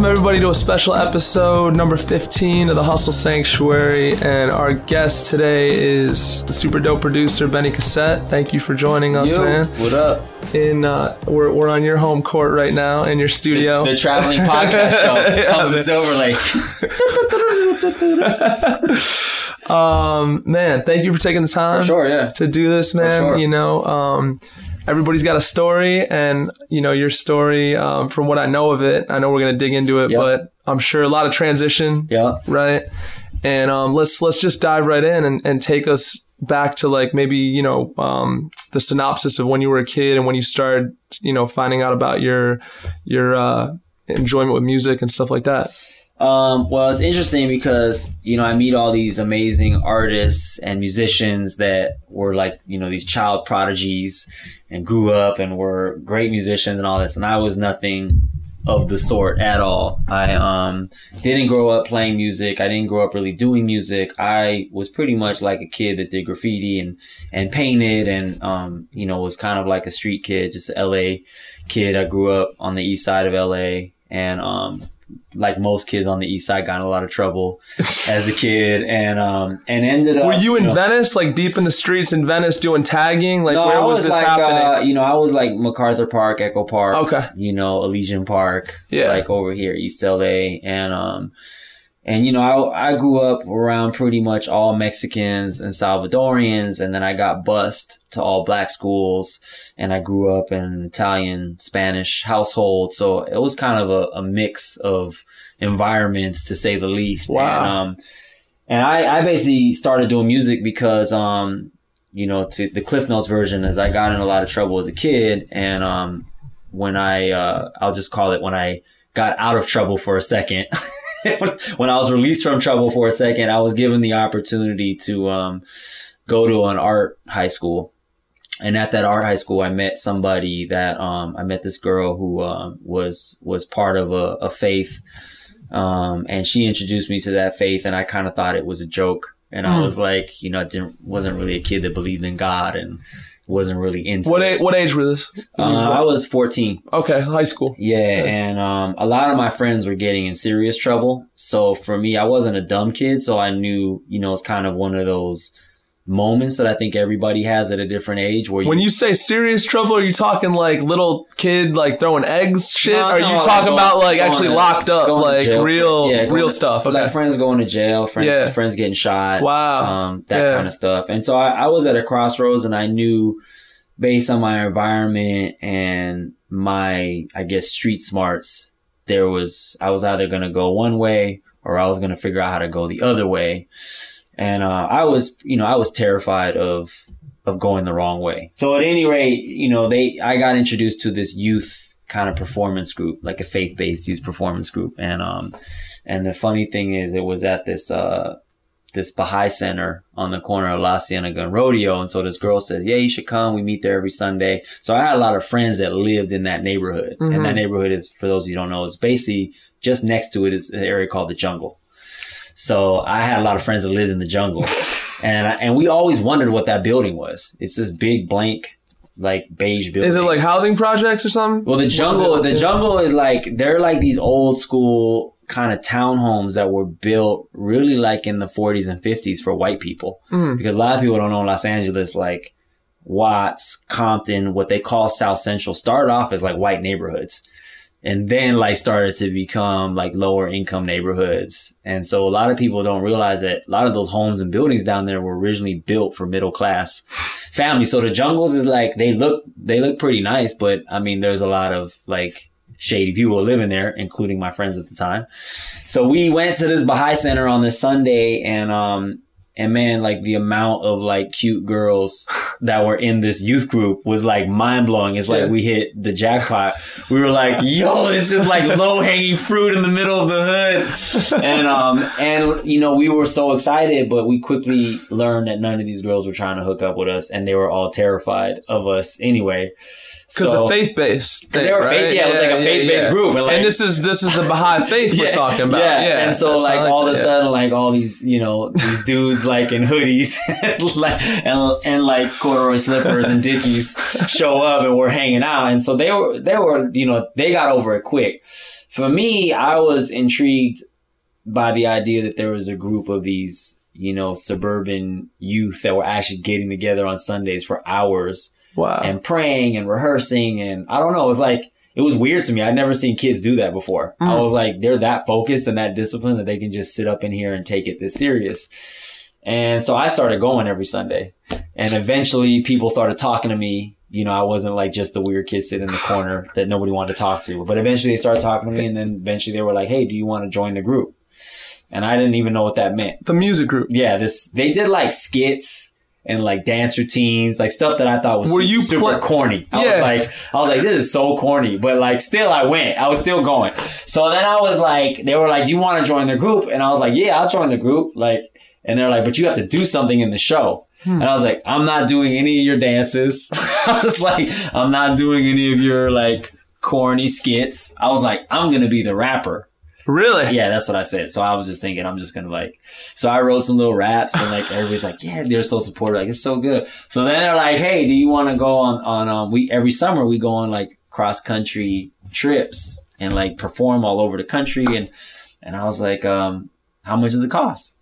welcome everybody to a special episode, number 15 of the Hustle Sanctuary. And our guest today is the super dope producer, Benny Cassette. Thank you for joining us, Yo, man. what up? In uh, we're, we're on your home court right now in your studio. The traveling podcast show Yeah, comes to Silver Lake. um, man, thank you for taking the time Sure, yeah. to do this, man. sure. You know, um, everybody's got a story, and you know your story. Um, from what I know of it, I know we're gonna dig into it, Yep. but I'm sure a lot of transition. Yeah. right? And um, let's let's just dive right in and, and take us back to like maybe you know um, the synopsis of when you were a kid and when you started you know finding out about your your uh, enjoyment with music and stuff like that. Um, well, it's interesting because, you know, I meet all these amazing artists and musicians that were like, you know, these child prodigies and grew up and were great musicians and all this. And I was nothing of the sort at all. I, um, didn't grow up playing music. I didn't grow up really doing music. I was pretty much like a kid that did graffiti and, and painted and, um, you know, was kind of like a street kid, just a LA kid. I grew up on the east side of LA and, um, like most kids on the east side got in a lot of trouble as a kid and um and ended up Were you in know- Venice, like deep in the streets in Venice, doing tagging? Like no, where I was, was, this like happening? uh, you know I was like MacArthur Park, Echo Park, Okay. you know Elysian Park, Yeah. like over here East LA, and um and you know I I grew up around pretty much all Mexicans and Salvadorians, and then I got bused to all black schools, and I grew up in an Italian Spanish household, so it was kind of a, a mix of environments to say the least. Wow. And, um, and I, I basically started doing music because, um, you know, to the Cliff Notes version is I got in a lot of trouble as a kid. And, um, when I, uh, I'll just call it when I got out of trouble for a second, when I was released from trouble for a second, I was given the opportunity to, um, go to an art high school. And at that art high school, I met somebody that, um, I met this girl who, um, was, was part of a, a faith um, and she introduced me to that faith, and I kind of thought it was a joke. And I Hmm. was like, you know, I didn't wasn't really a kid that believed in God and wasn't really into what age, what age were this? Uh, I was 14. okay, high school. Yeah, and um, a lot of my friends were getting in serious trouble. So for me, I wasn't a dumb kid, so I knew, you know, it's kind of one of those moments that I think everybody has at a different age where you, When you say serious trouble, are you talking like little kid like throwing eggs shit? No, are no, you talking going- about like actually to- locked up, like real Yeah, real to- stuff? Okay. like friends going to jail, friends, Yeah. friends getting shot. Wow. um, that Yeah. kind of stuff. And so I, I was at a crossroads and I knew based on my environment and my, I guess, street smarts, there was, I was either going to go one way or I was going to figure out how to go the other way. And, uh, I was, you know, I was terrified of, of going the wrong way. So at any rate, you know, they, I got introduced to this youth kind of performance group, like a faith-based youth performance group. And, um, and the funny thing is it was at this, uh, this Baha'i center on the corner of La Cienega and Rodeo. And so this girl says, yeah, you should come. We meet there every Sunday. So I had a lot of friends that lived in that neighborhood. Mhm. And that neighborhood is, for those of you who don't know, is basically just next to it is an area called the jungle. So I had a lot of friends that lived in the jungle. and, I, and we always wondered what that building was. It's this big blank, like beige building. Is it like housing projects or something? Well, the jungle, the jungle is like they're like these old school kind of townhomes that were built really like in the 40s and 50s for white people. Mm. Because a lot of people don't know Los Angeles, like Watts, Compton, what they call South Central started off as like white neighborhoods. And then like started to become like lower income neighborhoods. And so a lot of people don't realize that a lot of those homes and buildings down there were originally built for middle class families. So the jungles is like, they look, they look pretty nice, but I mean, there's a lot of like shady people living there, including my friends at the time. So we went to this Baha'i center on this Sunday and, um, and man, like the amount of like cute girls that were in this youth group was like mind blowing. It's like Yeah. we hit the jackpot. We were like, yo, it's just like low hanging fruit in the middle of the hood. And, um, and, you know, we were so excited, but we quickly learned that none of these girls were trying to hook up with us and they were all terrified of us anyway. Because So- of faith based. they were faith- yeah, it was like a faith-based group, and, like- and this is this is the Baha'i faith we're talking about. Yeah, and so that's like all of a yeah. sudden, like all these, you know, these dudes like in hoodies like, and, and like corduroy slippers and dickies show up and we're hanging out. And so they were, they were, you know, they got over it quick. For me, I was intrigued by the idea that there was a group of these, you know, suburban youth that were actually getting together on Sundays for hours Wow. and praying and rehearsing. And I don't know, it was like, it was weird to me. I'd never seen kids do that before. I Mm. was like, they're that focused and that disciplined that they can just sit up in here and take it this serious. And so I started going every Sunday. And eventually people started talking to me. You know, I wasn't like just the weird kid sitting in the corner that nobody wanted to talk to. But eventually they started talking to me and then eventually they were like, Hey, do you want to join the group? And I didn't even know what that meant. the music group. Yeah, this they did like skits and like dance routines, like stuff that I thought was Were you super pla- corny. I was like, I was like, this is so corny, but like still I went. I was still going. So then I was like, they were like, do you want to join the group? And I was like, yeah, I'll join the group. Like, and they're like, but you have to do something in the show. Hmm. And I was like, I'm not doing any of your dances. I was like, I'm not doing any of your like corny skits. I was like, I'm gonna be the rapper. Really? Yeah, that's what I said. So I was just thinking, I'm just gonna like. So I wrote some little raps, and like everybody's like, yeah, they're so supportive, like it's so good. So then they're like, hey, do you want to go on on um we every summer we go on like cross country trips and like perform all over the country and and I was like, um, how much does it cost?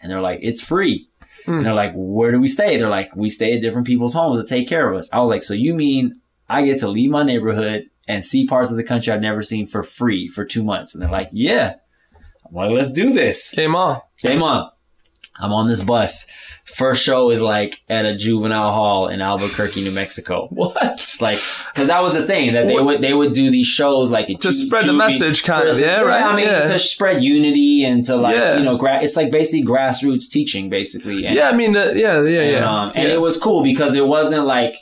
And they're like, it's free. Hmm. And they're like, where do we stay? They're like, we stay at different people's homes to take care of us. I was like, so you mean I get to leave my neighborhood and see parts of the country I've never seen for free for two months? And they're like, yeah. Like, let's do this. Came on. Came on. I'm on this bus. First show is like at a juvenile hall in Albuquerque, New Mexico. What? Like, cause that was the thing that they would, they would do these shows like To ju- spread the message, kind of. Yeah, right. I mean, yeah. to spread unity and to like, Yeah. you know, gra- it's like basically grassroots teaching basically. And, yeah, I mean, uh, yeah, yeah, and, yeah. um, and yeah. it was cool because it wasn't like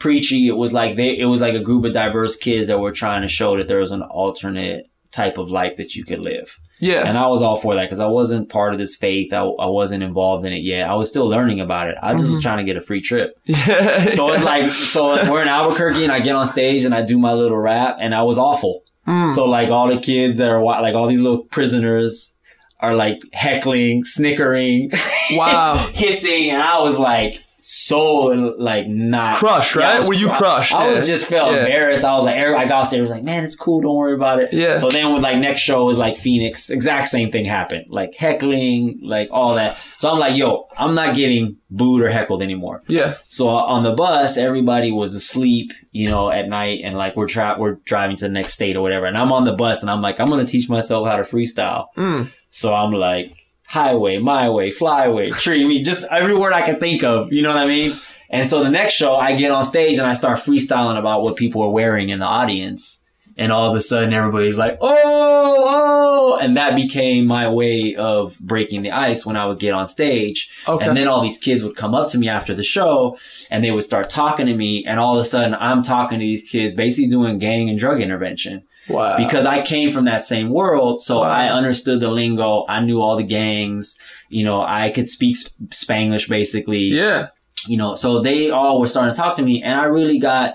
preachy. It was like they, it was like a group of diverse kids that were trying to show that there was an alternate type of life that you could live. yeah. And I was all for that because I wasn't part of this faith. I, I wasn't involved in it yet. I was still learning about it. I just Mm-hmm. was trying to get a free trip. yeah. So it's like, so we're in Albuquerque and I get on stage and I do my little rap and I was awful. Mm. So like all the kids that are like all these little prisoners are like heckling, snickering, Wow. hissing, and I was like so like not Crushed, Yeah, right? was Were you cru- crushed? I was just felt Yeah. embarrassed. I was like, every- I got there, was like, man, it's cool. Don't worry about it. Yeah. So then with like next show was like Phoenix, exact same thing happened, like heckling, like all that. So I'm like, yo, I'm not getting booed or heckled anymore. Yeah. So on the bus, everybody was asleep, you know, at night, and like we're tra- we're driving to the next state or whatever. And I'm on the bus, and I'm like, I'm gonna teach myself how to freestyle. Mm. So I'm like, highway, my way, flyway, tree, me, just every word I could think of. You know what I mean? And so the next show, I get on stage and I start freestyling about what people are wearing in the audience. And all of a sudden, everybody's like, oh, oh. And that became my way of breaking the ice when I would get on stage. Okay. And then all these kids would come up to me after the show and they would start talking to me. And all of a sudden, I'm talking to these kids, basically doing gang and drug intervention wow. because I came from that same world. So Wow. I understood the lingo. I knew all the gangs. You know, I could speak Sp- Spanglish basically. yeah. You know, so they all were starting to talk to me and I really got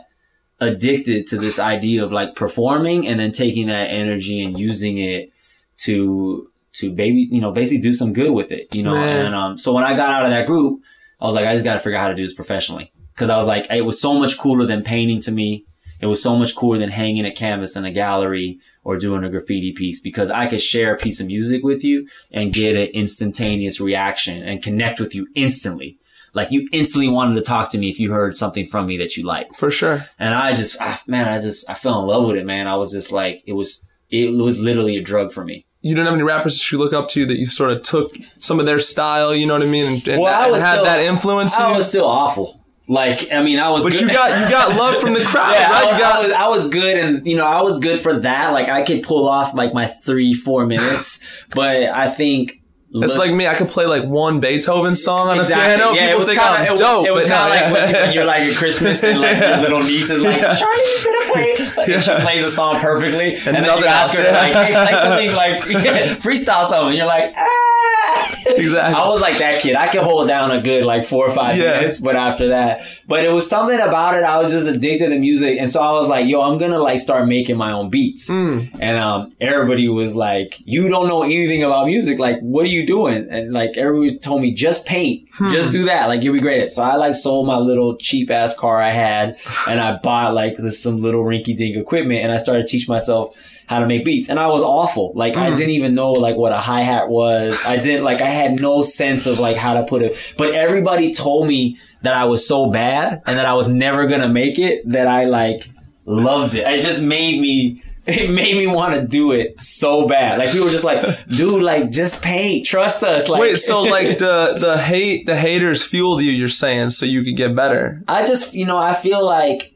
addicted to this idea of like performing and then taking that energy and using it to, to baby, you know, basically do some good with it, you know? Man. And, um, so when I got out of that group, I was like, I just got to figure out how to do this professionally. Cause I was like, it was so much cooler than painting to me. It was so much cooler than hanging a canvas in a gallery or doing a graffiti piece because I could share a piece of music with you and get an instantaneous reaction and connect with you instantly. Like you instantly wanted to talk to me if you heard something from me that you liked. For sure. And I just, I, man, I just, I fell in love with it, man. I was just like, it was, it was literally a drug for me. You didn't have any rappers that you look up to that you sort of took some of their style, you know what I mean, and, and, Well, I and had still- that influence. I was still awful. Like, I mean, I was, but good. you got you got love from the crowd, yeah, right? I, was, got I, was, I was good, and you know, I was good for that. Like, I could pull off like my three, four minutes, but I think It's like me. I could play like one Beethoven song on Exactly. a piano. Yeah, it People was think kind of dope. It was kind of no, like when, yeah. when you're like at Christmas and like your little niece is like, Yeah. Charlie's gonna play. Like, Yeah. She plays a song perfectly, and, then nothing you ask her else. like, "Hey, play something like freestyle something." And you're like, ah. Exactly. I was like that kid. I could hold down a good like four or five Yeah. minutes, but after that, but it was something about it. I was just addicted to music, and so I was like, "Yo, I'm gonna like start making my own beats." Mm. And um, everybody was like, "You don't know anything about music. Like, what are you doing?" And like everybody told me, "Just paint, Hmm. just do that. Like, you'll be great." So I like sold my little cheap ass car I had, and I bought like this some little rinky dink equipment, and I started to teach myself. how to make beats, and I was awful. Like I Mm. didn't even know like what a hi hat was. I didn't like I had no sense of like how to put it. But everybody told me that I was so bad and that I was never gonna make it that I like loved it. It just made me. It made me want to do it so bad. Like people were just like, dude, like just paint, trust us. Like, Wait, so like the the hate the haters fueled you? You're saying so you could get better? I just, you know, I feel like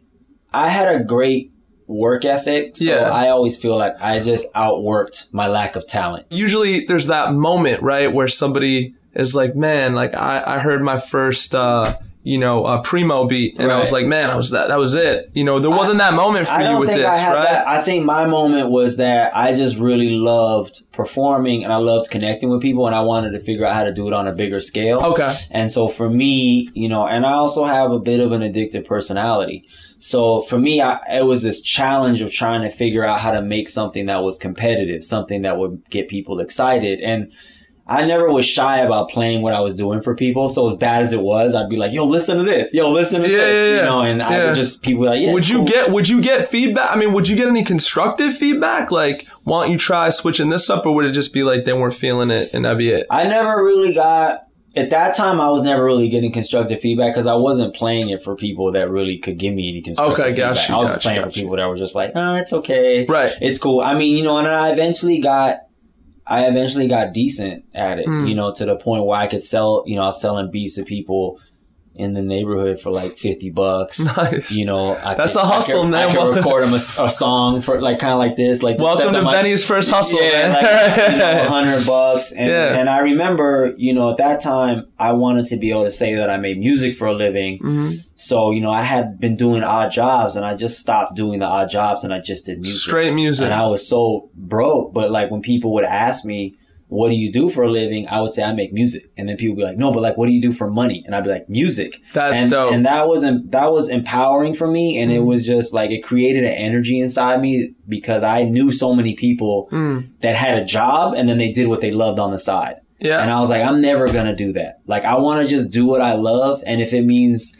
I had a great work ethic. So Yeah. I always feel like I just outworked my lack of talent. Usually, there's that moment right where somebody is like, "Man, like I I heard my first, uh you know, uh, primo beat, and I was like, "Man, I was that. That was it." You know, there wasn't that moment for I you with this, I right? that. I think my moment was that I just really loved performing and I loved connecting with people and I wanted to figure out how to do it on a bigger scale. Okay. And so for me, you know, and I also have a bit of an addictive personality. So for me, I, it was this challenge of trying to figure out how to make something that was competitive, something that would get people excited. And I never was shy about playing what I was doing for people. So as bad as it was, I'd be like, yo, listen to this. Yo, listen to Yeah, this. yeah, yeah. You know, and I would just, people like, yeah. would you cool. get would you get feedback? I mean, would you get any constructive feedback? Like, why don't you try switching this up, or would it just be like they weren't feeling it and that'd be it? I never really got at that time. I was never really getting constructive feedback because I wasn't playing it for people that really could give me any constructive Okay, feedback. gotcha, I was gotcha, playing for people that were just like, "Oh, it's okay, Right. it's cool." I mean, you know, and I eventually got, I eventually got decent at it. Hmm. You know, to the point where I could sell. You know, I was selling beats to people in the neighborhood for like fifty bucks. Nice. You know, I That's could, a hustle, I could, man. I could record a, a song for like kind of like this, like Welcome to Benny's first hustle, yeah, man. like you know, hundred bucks, and Yeah. and I remember, you know, at that time, I wanted to be able to say that I made music for a living. Mhm. So you know, I had been doing odd jobs, and I just stopped doing the odd jobs, and I just did music. Straight music. And I was so broke, but like when people would ask me, "What do you do for a living?" I would say I make music, and then people would be like, "No, but like, what do you do for money?" And I'd be like, "Music." That's and, dope. And that was that was empowering for me, and it Mhm. was just like it created an energy inside me because I knew so many people Mm. that had a job and then they did what they loved on the side. Yeah. And I was like, I'm never gonna do that. Like I want to just do what I love, and if it means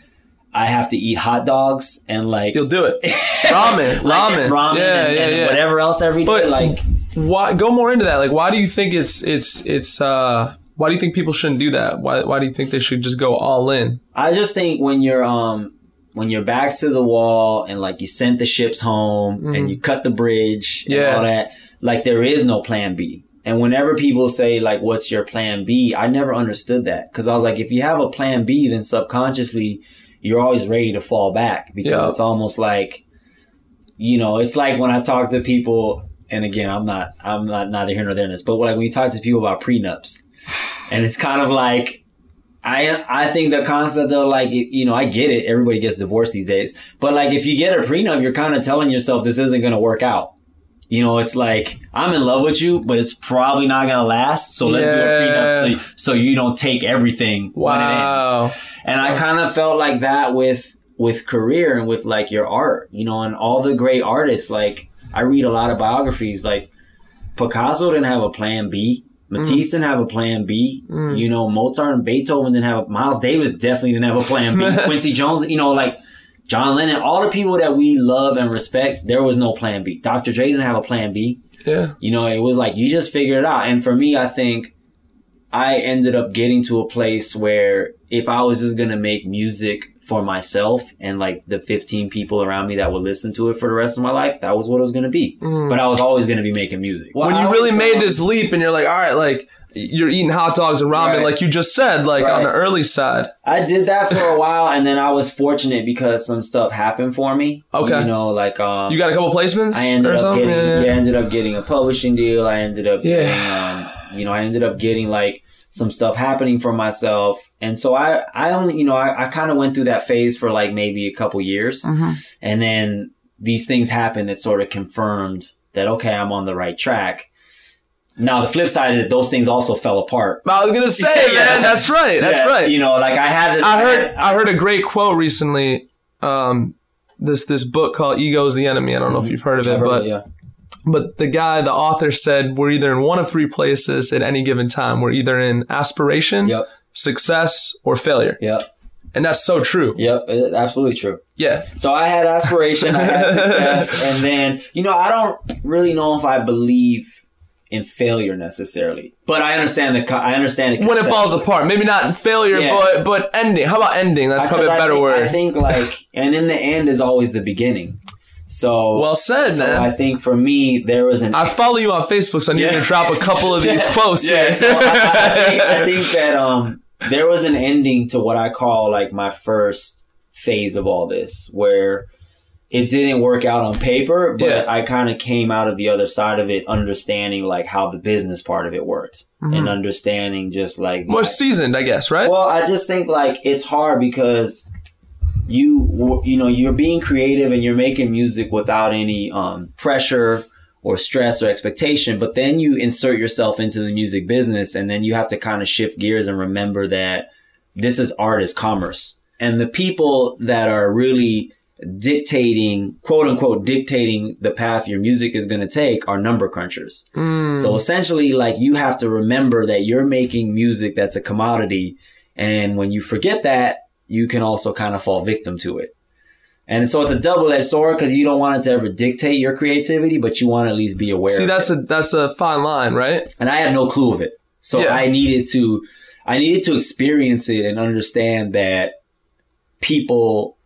I have to eat hot dogs and like You'll do it. Ramen, like, ramen. ramen, Yeah, and, yeah, and yeah. whatever else every day, But- like Why go more into that? Like, why do you think it's it's it's uh why do you think people shouldn't do that? Why why do you think they should just go all in? I just think when you're um when your back's to the wall and like you sent the ships home Mhm. and you cut the bridge and Yeah. all that, like there is no plan B. And whenever people say like, "What's your plan B?" I never understood that because I was like, if you have a plan B, then subconsciously you're always ready to fall back because Yeah. it's almost like, you know, it's like when I talk to people. And again, I'm not, I'm not, not here nor there in this, but like when you talk to people about prenups, and it's kind of like, I I think the concept of like you know I get it. Everybody gets divorced these days, but like if you get a prenup, you're kind of telling yourself this isn't going to work out. You know, it's like I'm in love with you, but it's probably not going to last. So let's do a prenup so so you don't take everything when it ends. Wow. And I kind of felt like that with with career and with like your art, you know, and all the great artists. Like I read a lot of biographies. Like Picasso didn't have a plan B. Matisse didn't have a plan B. Mm. You know, Mozart and Beethoven didn't have. A, Miles Davis definitely didn't have a plan B. Quincy Jones, you know, like John Lennon, all the people that we love and respect, there was no plan B. Dr. Dre didn't have a plan B. Yeah. You know, it was like you just figure it out. And for me, I think I ended up getting to a place where if I was just gonna make music for myself and like the 15 people around me that would listen to it for the rest of my life, that was what it was gonna be. Mm. But I was always gonna be making music. when you really made um, this leap and you're like, all right, like you're eating hot dogs and ramen, Right. like you just said, like on the early side. I did that for a while, and then I was fortunate because some stuff happened for me. Okay. you know, like um, You got a couple placements I ended or up something? getting, Yeah. yeah, I ended up getting a publishing deal. I ended up Yeah. getting, um, you know, I ended up getting like some stuff happening for myself, and so I, I only, you know, I, I kind of went through that phase for like maybe a couple years, Mhm. and then these things happened that sort of confirmed that okay, I'm on the right track. Now the flip side is that those things also fell apart. I was gonna say, Yeah. man, that's right. That's Yeah, right. You know, like I had this. I heard I heard a great quote recently. Um, this this book called "Ego is the Enemy." I don't know if you've heard of it, heard but it, yeah. But the guy, the author, said we're either in one of three places at any given time. We're either in aspiration, Yep. success, or failure. Yep. and that's so true. Yep, absolutely true. Yeah, So I had aspiration, I had success, and then you know I don't really know if I believe in failure necessarily, but I understand the I understand the when it falls apart, maybe not failure, Yeah. but but ending. How about ending? That's I- probably a better think- word. I think like, and in the end is always the beginning. So well said, so man. I think for me there was an I follow you on Facebook, so I need Yeah. to drop a couple of these quotes. yeah, so I, I, think, I think that um, there was an ending to what I call like my first phase of all this, where it didn't work out on paper, but Yeah. I kind of came out of the other side of it, understanding like how the business part of it worked, and understanding just like more my- seasoned, I guess, right? well, I just think like it's hard because you you know you're being creative and you're making music without any um, pressure or stress or expectation, but then you insert yourself into the music business and then you have to kind of shift gears and remember that this is art is commerce, and the people that are really dictating quote unquote dictating the path your music is going to take are number crunchers Mm. so essentially, like you have to remember that you're making music that's a commodity. And when you forget that, you can also kind of fall victim to it. And so it's a double edged sword because you don't want it to ever dictate your creativity, but you want to at least be aware. See, of that's it. a that's a fine line, right? and I had no clue of it. So Yeah. I needed to, I needed to experience it and understand that people,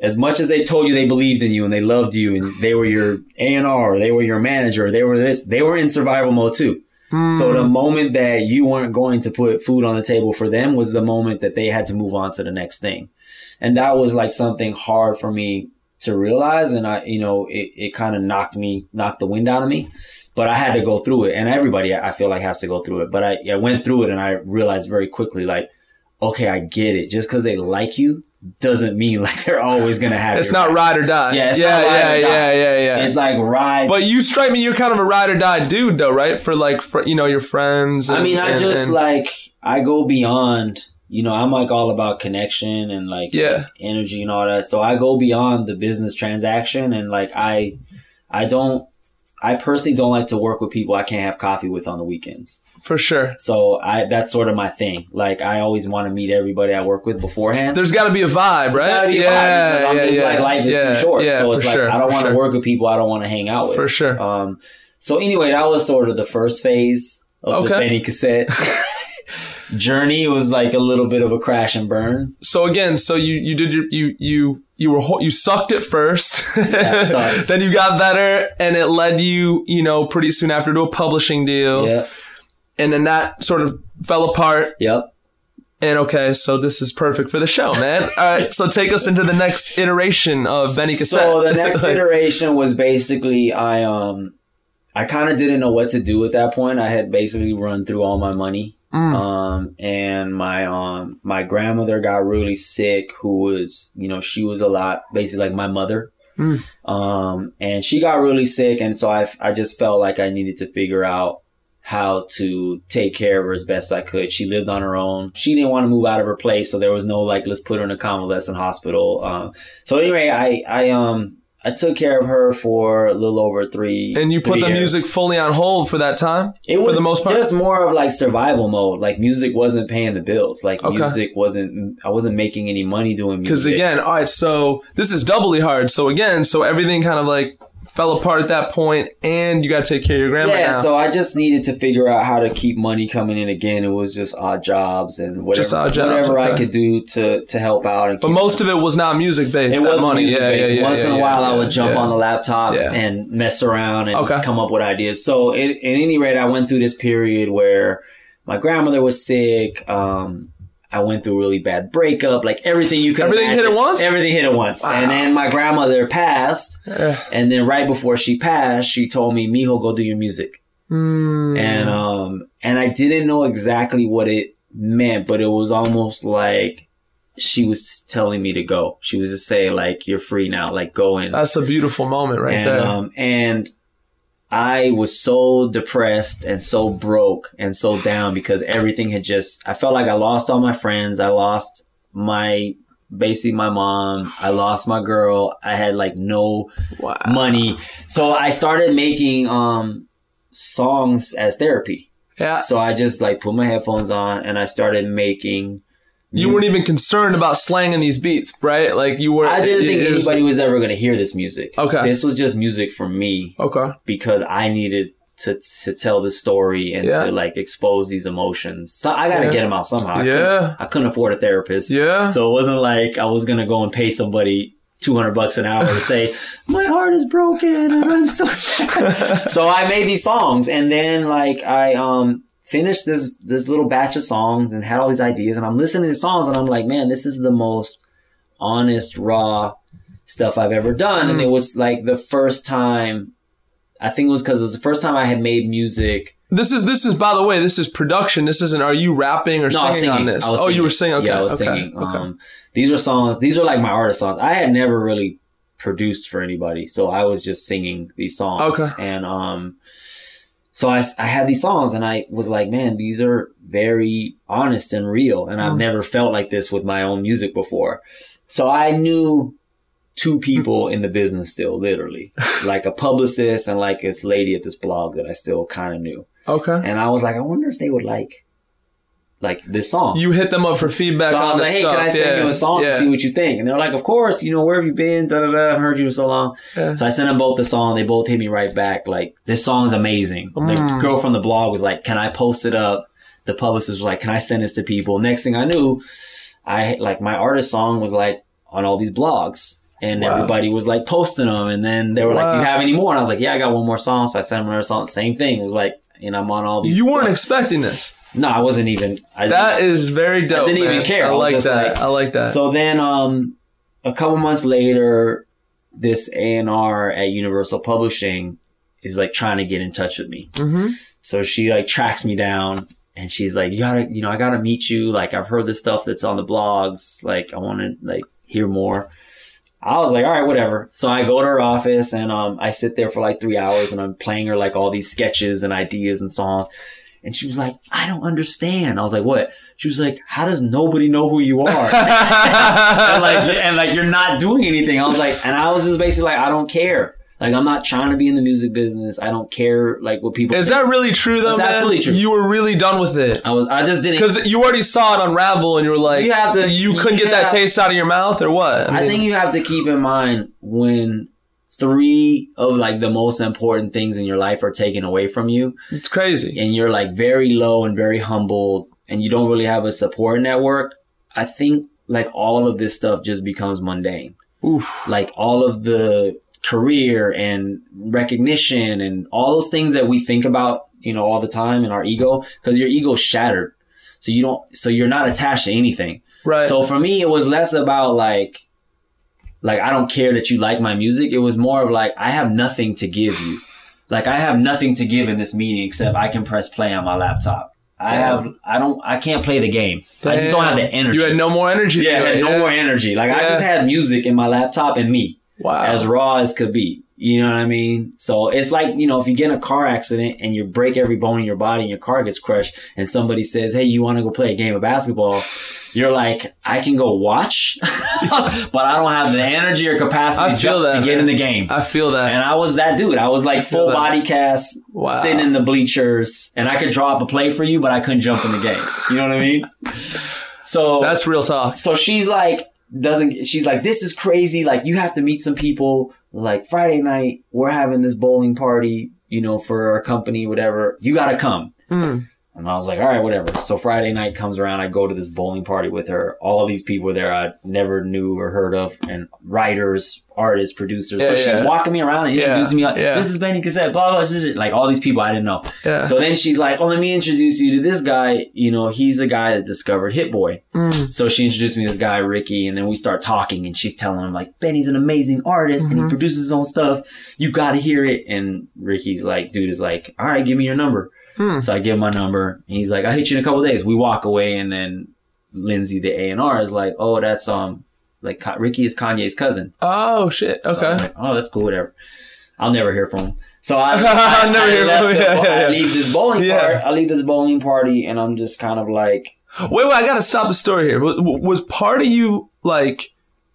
as much as they told you they believed in you and they loved you and they were your A and R, or they were your manager, they were this, they were in survival mode too. So the hmm. moment that you weren't going to put food on the table for them was the moment that they had to move on to the next thing. And that was like something hard for me to realize. And I, you know, it, it kind of knocked me, knocked the wind out of me, but I had to go through it. And everybody I feel like has to go through it. But I, I went through it and I realized very quickly, like, okay, I get it. Just because they like you doesn't mean like they're always to have It's not ride or die. Yeah, yeah, yeah, yeah, yeah, yeah. It's like ride. but you strike me, you're kind of a ride or die dude, though, right? For like, for you know, your friends. I mean, I and- just and- like I go beyond. You know, I'm like all about connection and like Yeah. energy and all that. So I go beyond the business transaction and like I, I don't. I personally don't like to work with people I can't have coffee with on the weekends. for sure. So I that's sort of my thing. Like I always want to meet everybody I work with beforehand. There's got to be a vibe, right? a vibe, yeah, yeah, yeah, like life is yeah, too short. Yeah, so it's like sure, I don't want to sure. work with people I don't want to hang out with. for sure. Um, so anyway, that was sort of the first phase of the Okay. Benny cassette journey. Was like a little bit of a crash and burn. so again, so you you did your you you you were you sucked at first, sucked. then you got better, and it led you you know pretty soon after to a publishing deal, Yep. and then that sort of fell apart. Yep. And okay, so this is perfect for the show, man. All right, so take us into the next iteration of Benny Cassette. So the next iteration was basically I um I kind of didn't know what to do at that point. I had basically run through all my money. Mm. Um and my um my grandmother got really sick who was, you know, she was a lot basically like my mother. Mm. Um and she got really sick and so I I just felt like I needed to figure out how to take care of her as best I could. She lived on her own. She didn't want to move out of her place, so there was no like let's put her in a convalescent hospital. Um, so anyway, I I um I took care of her for a little over three. and you put the years. music fully on hold for that time. It for was the most part? just more of like survival mode. Like music wasn't paying the bills. Like Okay. music wasn't. I wasn't making any money doing music. Because again, all right, so this is doubly hard. So again, so everything kind of like fell apart at that point, and you got to take care of your grandma yeah, now. so I just needed to figure out how to keep money coming in again. It was just odd jobs and whatever, Just odd jobs, whatever I could do to to help out. And but most of it was not music based. It was money, music yeah, based. yeah, yeah. Once in a while, I would jump on the laptop and mess around and Okay. come up with ideas. So, it, at any rate, I went through this period where my grandmother was sick. Um, I went through a really bad breakup. Like everything you could Everything hit imagine. at once? Everything hit at once. Wow. And then my grandmother passed. And then right before she passed, she told me, "Mijo, go do your music." Hmm. And um, and I didn't know exactly what it meant, but it was almost like she was telling me to go. She was just saying like, "You're free now. Like, go in." that's a beautiful moment right and, there. Um, and I was so depressed and so broke and so down because everything had just, I felt like I lost all my friends. I lost my, basically my mom. I lost my girl. I had like no wow. money. So I started making, um, songs as therapy. Yeah. So I just like put my headphones on and I started making You weren't even concerned about slanging these beats, right? Like you were. I didn't it- think it was- anybody was ever going to hear this music. Okay. This was just music for me Okay. because I needed to to tell the story and Yeah. to like expose these emotions. So I got to Yeah. get them out somehow. I Yeah. couldn't, I couldn't afford a therapist. Yeah. So it wasn't like I was going to go and pay somebody 200 bucks an hour to say, my heart is broken and I'm so sad. so I made these songs and then like I, um, finished this, this little batch of songs and had all these ideas and I'm listening to the songs and I'm like, man, this is the most honest, raw stuff I've ever done. And Mm. it was like the first time, I think it was because it was the first time I had made music. This is this is by the way, this is production. This isn't. Are you rapping or No, was singing, on this? Oh, you were singing. singing. Okay. Yeah, I was okay. singing. Okay. Um, these were songs. These were like my artist songs. I had never really produced for anybody, so I was just singing these songs. Okay. And um, so I, I had these songs, and I was like, man, these are very honest and real, and I've Mm. never felt like this with my own music before. So I knew two people in the business still, literally, like a publicist and like this lady at this blog that I still kind of knew. okay. And I was like, I wonder if they would like like this song. You hit them up for feedback So I was like, hey, stuff. can I send yeah. you a song Yeah. and see what you think? And they're like, of course, you know, where have you been? Da da da. I've heard you for so long. Yeah. So I sent them both the song. They both hit me right back. Like, this song's amazing. The Mm. girl from the blog was like, can I post it up? The publicist was like, can I send this to people? Next thing I knew, I like my artist song was like on all these blogs. And Wow. everybody was like posting them. And then they were like, do you have any more? And I was like, yeah, I got one more song. So I sent them another song. Same thing. It was like, and I'm on all these. You weren't blogs. expecting this. No, I wasn't even. I, That is very dope. I didn't even care. I I like that. like- I like that. So then, um, a couple months later, this A and R at Universal Publishing is like trying to get in touch with me. hmm So she like tracks me down and she's like, "You gotta, you know, I gotta meet you. Like, I've heard the stuff that's on the blogs. Like, I want to like hear more." I was like, "All right, whatever." So I go to her office and um, I sit there for like three hours and I'm playing her like all these sketches and ideas and songs. And she was like, "I don't understand." I was like, "What?" She was like, "How does nobody know who you are?" and like and like you're not doing anything. I was like, and I was just basically like, I don't care. Like I'm not trying to be in the music business. I don't care like what people. Is think. that really true though, That's man? absolutely true. You were really done with it. I was. I just didn't. Because you already saw it unravel and you were like, You have to- you couldn't get that taste out of your mouth or what? I mean, think you have to keep in mind when three of like the most important things in your life are taken away from you, it's crazy. and you're like very low and very humbled, and you don't really have a support network. I think like all of this stuff just becomes mundane. Oof. like all of the career and recognition and all those things that we think about, you know, all the time in our ego, because your ego's shattered. So you don't, so you're not attached to anything. Right. So for me, it was less about like, like, I don't care that you like my music. It was more of like, I have nothing to give you. Like, I have nothing to give in this meeting except I can press play on my laptop. I Yeah. have, I don't, I can't play the game. I just don't have the energy. You had no more energy. yeah, I had it, no more energy. Like, I just had music in my laptop and me Wow. as raw as could be. You know what I mean? So it's like, you know, if you get in a car accident and you break every bone in your body and your car gets crushed and somebody says, Hey, you want to go play a game of basketball? You're like, I can go watch, but I don't have the energy or capacity I feel to get man. in the game. I feel that. and I was that dude. I was like feel full that. body cast, Wow. sitting in the bleachers, and I could draw up a play for you, but I couldn't jump in the game. You know what I mean? So That's real talk. so she's like doesn't she's like this is crazy like you have to meet some people like friday night we're having this bowling party you know for our company whatever you gotta come Mm. And i was like all right whatever so friday night comes around i go to this bowling party with her all these people there i never knew or heard of and writers artists producers so Yeah, she's walking me around and Yeah, introducing me like yeah. this is benny cassette blah blah, blah like all these people i didn't know Yeah. so then she's like, "Oh, let me introduce you to this guy. You know, he's the guy that discovered Hit Boy." Mm. So she introduced me to this guy, Ricky, and then we start talking, and she's telling him like, "Benny's an amazing artist, and Mhm. he produces his own stuff. You got to hear it." And Ricky's like, "Dude is like, all right, give me your number." Hmm. So I give him my number, and he's like, "I'll hit you in a couple days." We walk away, and then Lindsay, the A and R, is like, "Oh, that's um, like Ricky is Kanye's cousin." Oh shit. So I Okay. was like, "Oh, that's cool, whatever." I'll never hear from him. So I, I, never I hear from him. Yeah, yeah, I leave this bowling Yeah. party. I leave this bowling party, and I'm just kind of like, Wait, wait. I gotta stop the story here. Was, was part of you like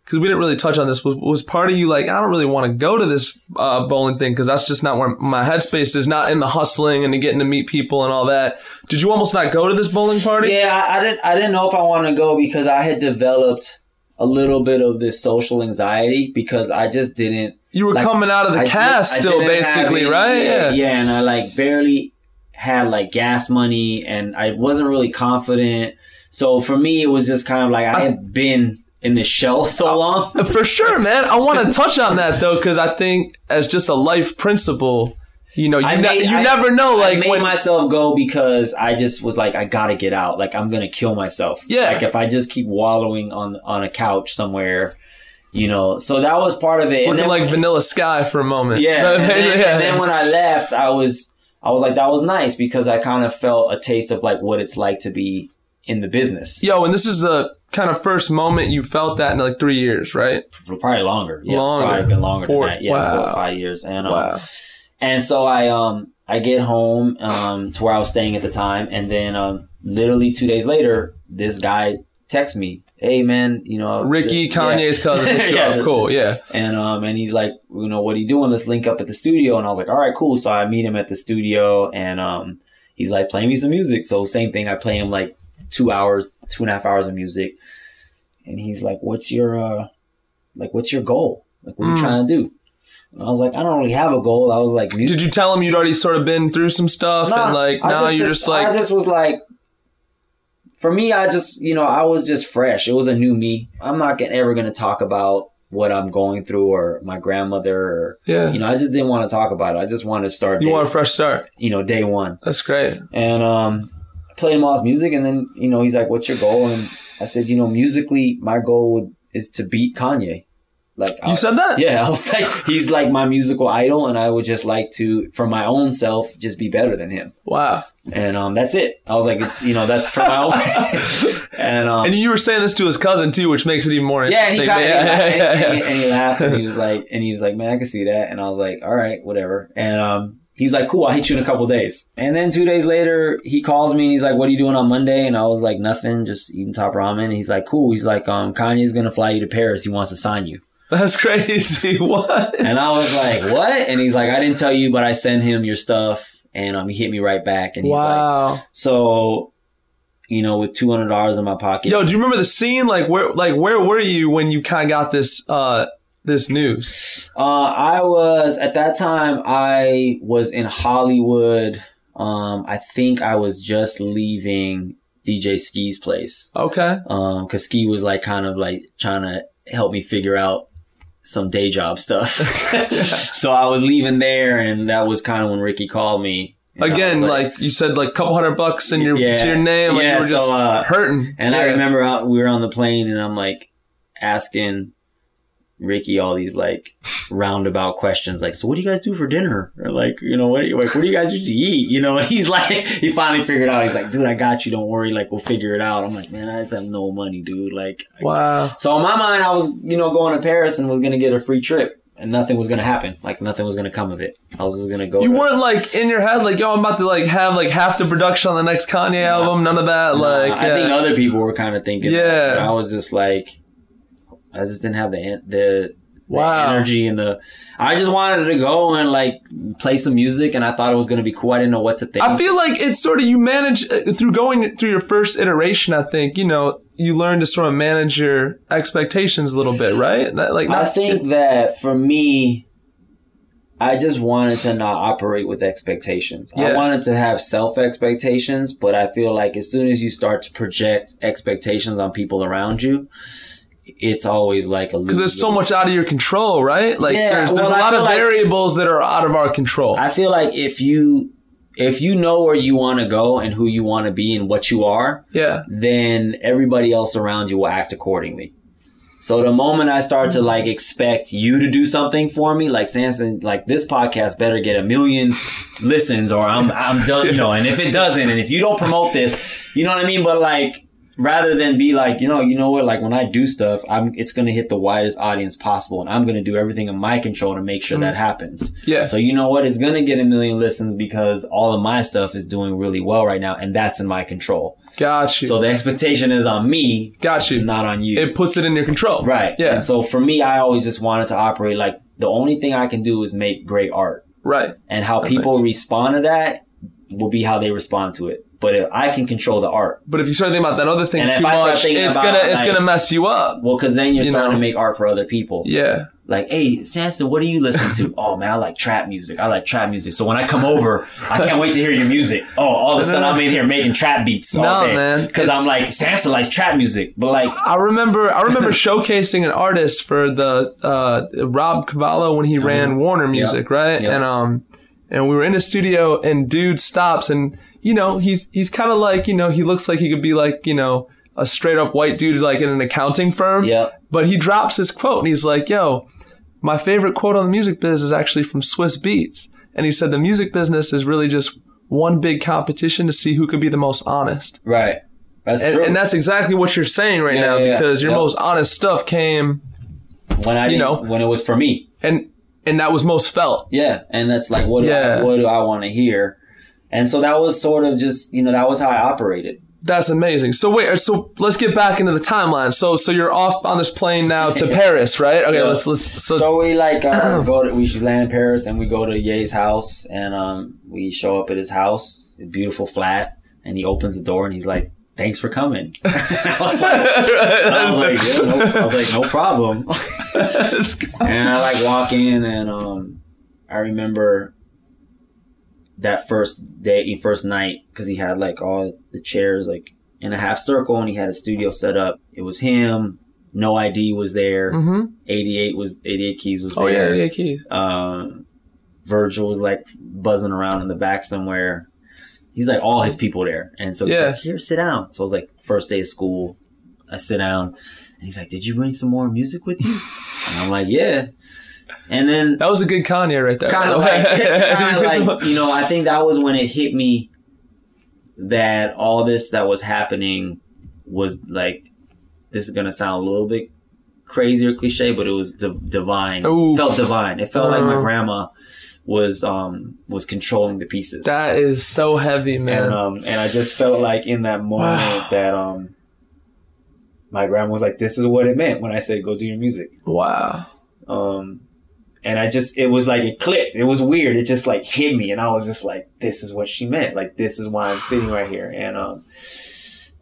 because we didn't really touch on this. Was, was part of you like I don't really want to go to this uh, bowling thing because that's just not where my headspace is. Not in the hustling and getting to meet people and all that. Did you almost not go to this bowling party? Yeah, I, I didn't. I didn't know if I want to go because I had developed a little bit of this social anxiety because I just didn't. You were Like, coming out of the I cast did- still, basically, any- right? Yeah, Yeah. yeah, and I like barely had like gas money, and I wasn't really confident. So for me, it was just kind of like I had been in this shell so uh, long. For sure, man. I want to touch on that though, because I think as just a life principle, you know, you, I ne- you I- never know, I like made when. myself go because I just was like, I gotta get out. Like I'm gonna kill myself. Yeah. Like if I just keep wallowing on on a couch somewhere, you know. So that was part of it. it's And looking then- like Vanilla Sky for a moment. Yeah, and then, Yeah. and then when I left, I was I was like, that was nice because I kind of felt a taste of like what it's like to be in the business. Yo, and this is the kind of first moment you felt that in like three years, right? For probably longer. Yeah, Longer. it's probably been longer Four- than that. Yeah, four wow. or five years. And um, Wow. and so I um I get home um to where I was staying at the time, and then um literally two days later, this guy texts me, "Hey man, you know Ricky, the- Kanye's yeah. cousin. Yeah. Cool, yeah. And um, and he's like, you know, what are you doing? Let's link up at the studio. And I was like, all right, cool. So I meet him at the studio, and um, he's like, play me some music. So same thing. I play him like two hours, two and a half hours of music, and he's like, what's your uh, like, what's your goal? Like, what are you Mm. trying to do? And I was like, I don't really have a goal. I was like, Did you tell him you'd already sort of been through some stuff Nah, and like I now you're just like I just was like, for me, I just you know I was just fresh. It was a new me. I'm not gonna, ever gonna talk about what I'm going through or my grandmother or yeah. you know I just didn't want to talk about it. I just wanted to start. You day, want a fresh start. you know day one, That's great. and um, I all his music, and then you know he's like, "What's your goal?" And I said, "You know, musically, my goal would, is to beat Kanye." Like I- You said that? yeah, I was like, he's like my musical idol, and I would just like to, for my own self, just be better than him. Wow. And um, that's it. I was like, you know, that's for my own. and um, And you were saying this to his cousin too, which makes it even more yeah, interesting. he kind of yeah, yeah, and, yeah, and, yeah. and he laughed, and he was like, and he was like, man, I can see that. And I was like, all right, whatever. And um, he's like, cool, I'll hit you in a couple days. And then two days later, he calls me and he's like, what are you doing on Monday? And I was like, nothing, just eating top ramen. And he's like, cool. He's like, um, Kanye's gonna fly you to Paris. He wants to sign you. That's crazy. What? And I was like, what? And he's like, I didn't tell you, but I sent him your stuff. And um, he hit me right back. And he's like, wow. so, you know, with two hundred dollars in my pocket. Yo, do you remember the scene? Like where like where were you when you kind of got this uh this news? Uh, I was at that time. I was in Hollywood. Um, I think I was just leaving DJ Ski's place. Okay. Um, cause Ski was like kind of like trying to help me figure out some day job stuff. so I was leaving there, and that was kind of when Ricky called me. And Again, like, you said, like a couple hundred bucks in your Yeah. to your name, like Yeah, you were just so, uh, hurting. And I remember we were on the plane and I'm like asking Ricky all these like roundabout questions, like, so what do you guys do for dinner? Or like, you know, what, like, what do you guys usually eat? You know, and he's like, he finally figured out, he's like, dude, I got you. Don't worry. Like, we'll figure it out. I'm like, man, I just have no money, dude. Like, Wow. so in my mind, I was, you know, going to Paris and was going to get a free trip and nothing was going to happen. Like, nothing was going to come of it. I was just going to go. You to- weren't like in your head, like, yo, I'm about to like have like half the production on the next Kanye album. None of that. Nah, like, I think other people were kind of thinking. Yeah. but I was just like, I just didn't have the the, the energy and the. I just wanted to go and like play some music, and I thought it was gonna be cool. I didn't know what to think. I feel like it's sort of you manage uh, through going through your first iteration. I think you know you learn to sort of manage your expectations a little bit, right? Not- Like, I not- think that for me, I just wanted to not operate with expectations. I Yeah. wanted to have self expectations, but I feel like as soon as you start to project expectations on people around you, it's always like a because there's so much out of your control, right? Like Yeah, there's there's well, a lot of like- variables that are out of our control. I feel like if you if you know where you want to go and who you want to be and what you are, yeah, then everybody else around you will act accordingly. So the moment I start to like expect you to do something for me, like Samson, like this podcast better get a million listens or I'm I'm done, you know. And if it doesn't, and if you don't promote this, you know what I mean. But like rather than be like, you know, you know what, like when I do stuff, I'm it's gonna hit the widest audience possible and I'm gonna do everything in my control to make sure that mm. happens. Yeah. So you know what, it's gonna get a million listens because all of my stuff is doing really well right now and that's in my control. Got you. So the expectation is on me, Got you. not on you. It puts it in your control. right. Yeah. And so for me, I always just wanted to operate like the only thing I can do is make great art. Right. And how That people makes- respond to that will be how they respond to it. But I can control the art. But if you start thinking about that other thing And too much, it's about, gonna it's like- gonna mess you up. Well, because then you're You starting know? to make art for other people. Yeah. Like, hey, Samson, what do you listen to? oh man, I like trap music. I like trap music. So when I come over, I can't wait to hear your music. Oh, all of a sudden I'm in here making trap beats all No, day. man. Because I'm like, Samson likes trap music, but like, I remember I remember showcasing an artist for the uh, Rob Cavallo when he ran Warner Music, right? Uh-huh. Yep. And um and we were in the studio and dude stops and you know, he's he's kind of like, you know, he looks like he could be like, you know, a straight up white dude like in an accounting firm. Yep. But he drops his quote and he's like, "Yo, my favorite quote on the music biz is actually from Swizz Beatz." And he said the music business is really just one big competition to see who could be the most honest. right. That's And, true. and that's exactly what you're saying right Yeah, now yeah, yeah. because your Yep. most honest stuff came when I, you know. when it was for me. and and that was most felt. Yeah. And that's like, what do I, what do I want to hear? And so that was sort of just, you know, that was how I operated. That's amazing. So wait, so let's get back into the timeline. So so you're off on this plane now to Paris, right? Okay, Yeah. let's let's so, So we like uh, go to we should land in Paris and we go to Ye's house and um we show up at his house, a beautiful flat, and he opens the door and he's like, "Thanks for coming." I was like, I was like, yeah, no, I was like, no problem. and I like walk in and um I remember that first day, first night, because he had like all the chairs like in a half circle and he had a studio set up. It was him. No ID was there. hmm 88 was 88 keys was there. Oh yeah, there. yeah, keys. Um, Virgil was like buzzing around in the back somewhere. He's like all his people there, and so he's Yeah. like, "Here, sit down." So it was like first day of school. I sit down, and he's like, "Did you bring some more music with you?" And I'm like, "Yeah." And then That was a good Kanye right there. kind of like, kind of like, you know, I think that was when it hit me that all this that was happening was like, this is gonna sound a little bit crazy or cliche, but it was div- divine. Ooh. Felt divine. It felt like my Uh. grandma was um was controlling the pieces. that is so heavy, man. and um and I just felt like in that moment Wow. that um my grandma was like, "This is what it meant when I said go do your music." wow. Um, and I just, it was like, it clicked. It was weird. It just like hit me. And I was just like, this is what she meant. Like, this is why I'm sitting right here. And, um,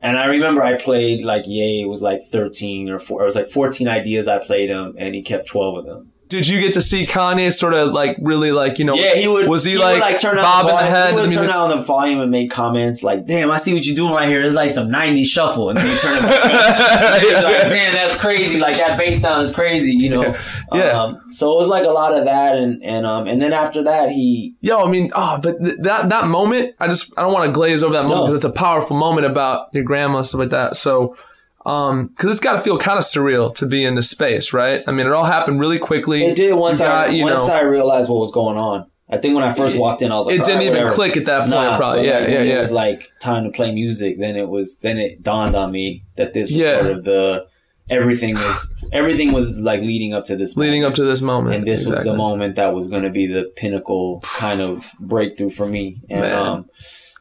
and I remember I played like, yay, it was like 13 or four, it was like 14 ideas I played him and he kept 12 of them. Did you get to see Kanye sort of like really like you know? Yeah, he would. Was he, would, like, turn down bobbing the volume- head He would the turn music? down the volume and make comments like, "Damn, I see what you're doing right here. It's like some '90s shuffle," and then he turn it back up. He'd be like, "Damn, that's crazy. Like that bass sound is crazy." You know. Yeah. Um, so it was like a lot of that, and and um, and then after that, he Yo, I mean, oh, but th- that that moment, I just I don't want to glaze over that moment No. because it's a powerful moment about your grandma stuff like that. So, um, because it's got to feel kind of surreal to be in this space, right? I mean, it all happened really quickly. it did once You got, I you once know- I realized what was going on. I think when I first walked in, I was like, it didn't "All right, even whatever." click at that point, Nah, probably. Yeah, like, yeah, yeah. It was like time to play music. Then it was. Then it dawned on me that this was Yeah. sort of the everything was everything was like leading up to this. Leading up to this moment, and this was the moment that was going to be the pinnacle kind of breakthrough for me. And Man. um,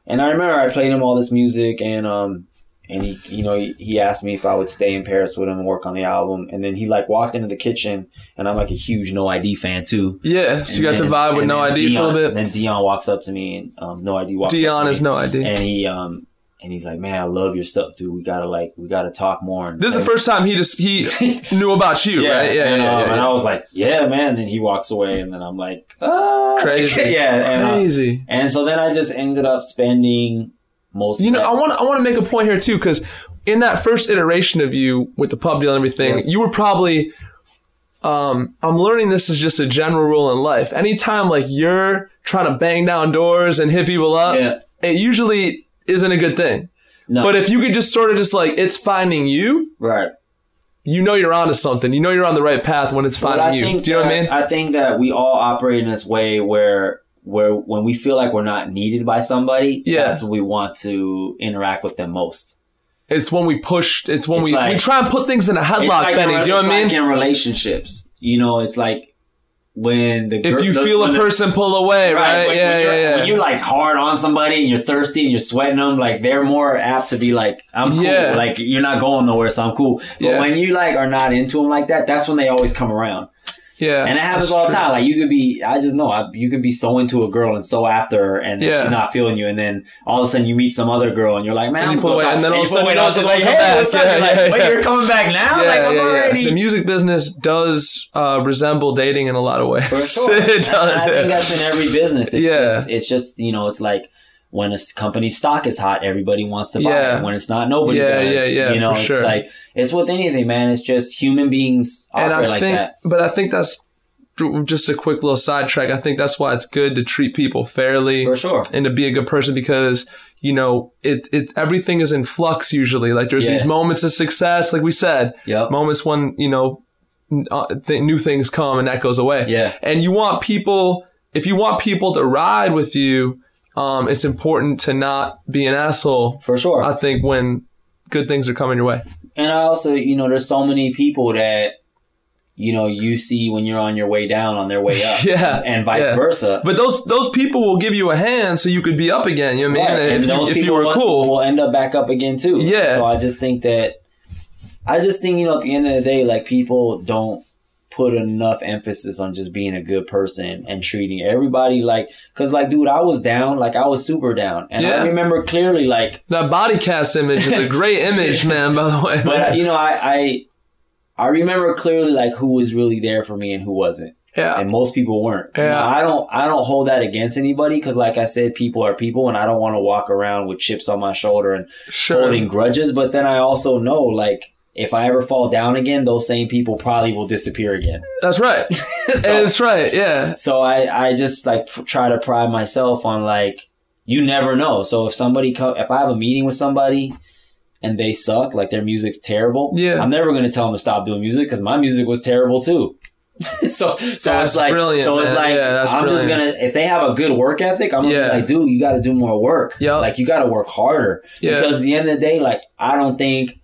and I remember I played him all this music, and um, and he, you know, he, he asked me if I would stay in Paris with him and work on the album. And then he like walked into the kitchen, and I'm like a huge No ID fan too. Yeah, so you got And to vibe with no then ID for a little bit. And then Dion walks up to me, and um, No ID walks. up Dion to is me, no ID. and he um. And he's like, "Man, I love your stuff, dude. We gotta like, we gotta talk more." And This is the first time he just he knew about you, right? Yeah, and, yeah, um, yeah, And. I was like, yeah, man. Then he walks away, and then I'm like, ah. Crazy. yeah. And, uh, Crazy. and so then I just ended up spending most. You know, I want I want to make a point here too, because in that first iteration of you with the pub deal and everything, Yeah. you were probably. Um, I'm learning this is just a general rule in life. Anytime like you're trying to bang down doors and hit people up, Yeah. it usually isn't a good thing. no, But if you could just sort of just like it's finding you, right. you know you're onto something. You know you're on the right path when it's finding you. Do you know what I mean? I think that we all operate in this way where where when we feel like we're not needed by somebody, Yeah. that's when we want to interact with them most. it's when we push. It's when It's we we try and put things in a headlock, like Benny. Do you know what I like mean? in relationships, you know, it's like when the If you the- feel a the- person pull away, right? when, yeah, when yeah, you're- yeah. When you like hard on somebody and you're thirsty and you're sweating them, like they're more apt to be like, "I'm cool." Yeah. Like you're not going nowhere, so I'm cool. But Yeah. when you like are not into them like that, that's when they always come around. Yeah, And it happens all the time. Like you could be, I just know, I, you could be so into a girl and so after her, and Yeah. she's not feeling you, and then all of a sudden you meet some other girl, and you're like, man, And I'm you pull so away, tired. and then all of a sudden pull you away, know and it's she's like, hey, what's back. up? You're Yeah, like, yeah, wait, you're coming back now? Yeah, like I'm yeah, yeah. already. The music business does uh, resemble dating in a lot of ways. For sure. it does. I think that's in every business. It's Yeah. just, it's just, you know, it's like when a company's stock is hot, everybody wants to buy Yeah. it. When it's not, nobody Yeah, does. yeah, yeah, You know, it's sure. like, it's with anything, man. It's just human beings and I like think, that. but I think that's just a quick little sidetrack. I think that's why it's good to treat people fairly For sure. and to be a good person because you know it it everything is in flux usually. Like there's Yeah. these moments of success, like we said, Yep. moments when you know uh, th- new things come and that goes away. Yeah. and you want people if you want people to ride with you, um, it's important to not be an asshole. For sure. I think when good things are coming your way. And I also, you know, there's so many people that, you know, you see when you're on your way down on their way up. Yeah, And vice yeah. versa. But those those people will give you a hand so you could be up again. You know what I mean? Right. If, you, those if you people were will, cool. will end up back up again too. Yeah. So I just think that, I just think, you know, at the end of the day, like people don't put enough emphasis on just being a good person and treating everybody like, cause like, dude, I was down, like I was super down. And Yeah. I remember clearly, like, That body cast image is a great image, man. By the way, but uh, you know, I, I, I remember clearly like who was really there for me and who wasn't. yeah, and most people weren't. Yeah. Now, I don't I don't hold that against anybody because, like I said, people are people, and I don't want to walk around with chips on my shoulder and sure. holding grudges. But then I also know, like, if I ever fall down again, those same people probably will disappear again. That's right. so, That's right. Yeah, so I I just like pr- try to pride myself on like you never know. So if somebody co- if I have a meeting with somebody. And they suck, like their music's terrible. Yeah. I'm never gonna tell them to stop doing music because my music was terrible too. so, so That's it's like, brilliant, so it's man. like, Yeah, I'm just gonna, if they have a good work ethic, I'm gonna Yeah. be like, dude, you got to do more work. Yup. Like, you got to work harder. Yeah. Because at the end of the day, like, I don't think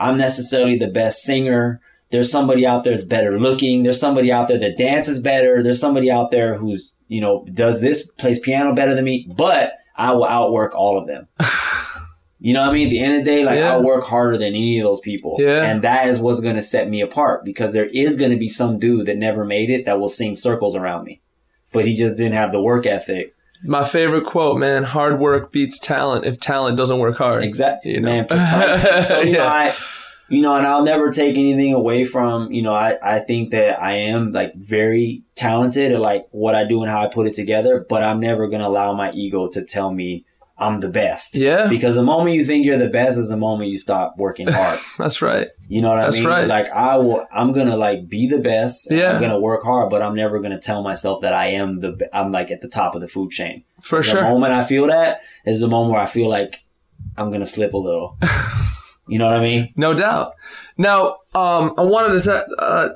I'm necessarily the best singer. There's somebody out there that's better looking. There's somebody out there that dances better. There's somebody out there who's, you know, does this, plays piano better than me, but I will outwork all of them. You know what I mean? At the end of the day, like Yeah. I'll work harder than any of those people. Yeah. And that is what's gonna set me apart because there is gonna be some dude that never made it that will sing circles around me. But he just didn't have the work ethic. My favorite quote, man. Hard work beats talent if talent doesn't work hard. Exactly. You know? Man, precisely. So you know, I you know, and I'll never take anything away from, you know, I, I think that I am like very talented at like what I do and how I put it together, but I'm never gonna allow my ego to tell me I'm the best. Yeah, Because the moment you think you're the best is the moment you stop working hard. that's right. You know what That's I mean? right. Like I will, I'm gonna like be the best. Yeah. I'm gonna work hard, but I'm never gonna tell myself that I am the. I'm like at the top of the food chain. For sure. the moment I feel that is the moment where I feel like I'm gonna slip a little. you know what I mean? No doubt. Now, um, I wanted to uh,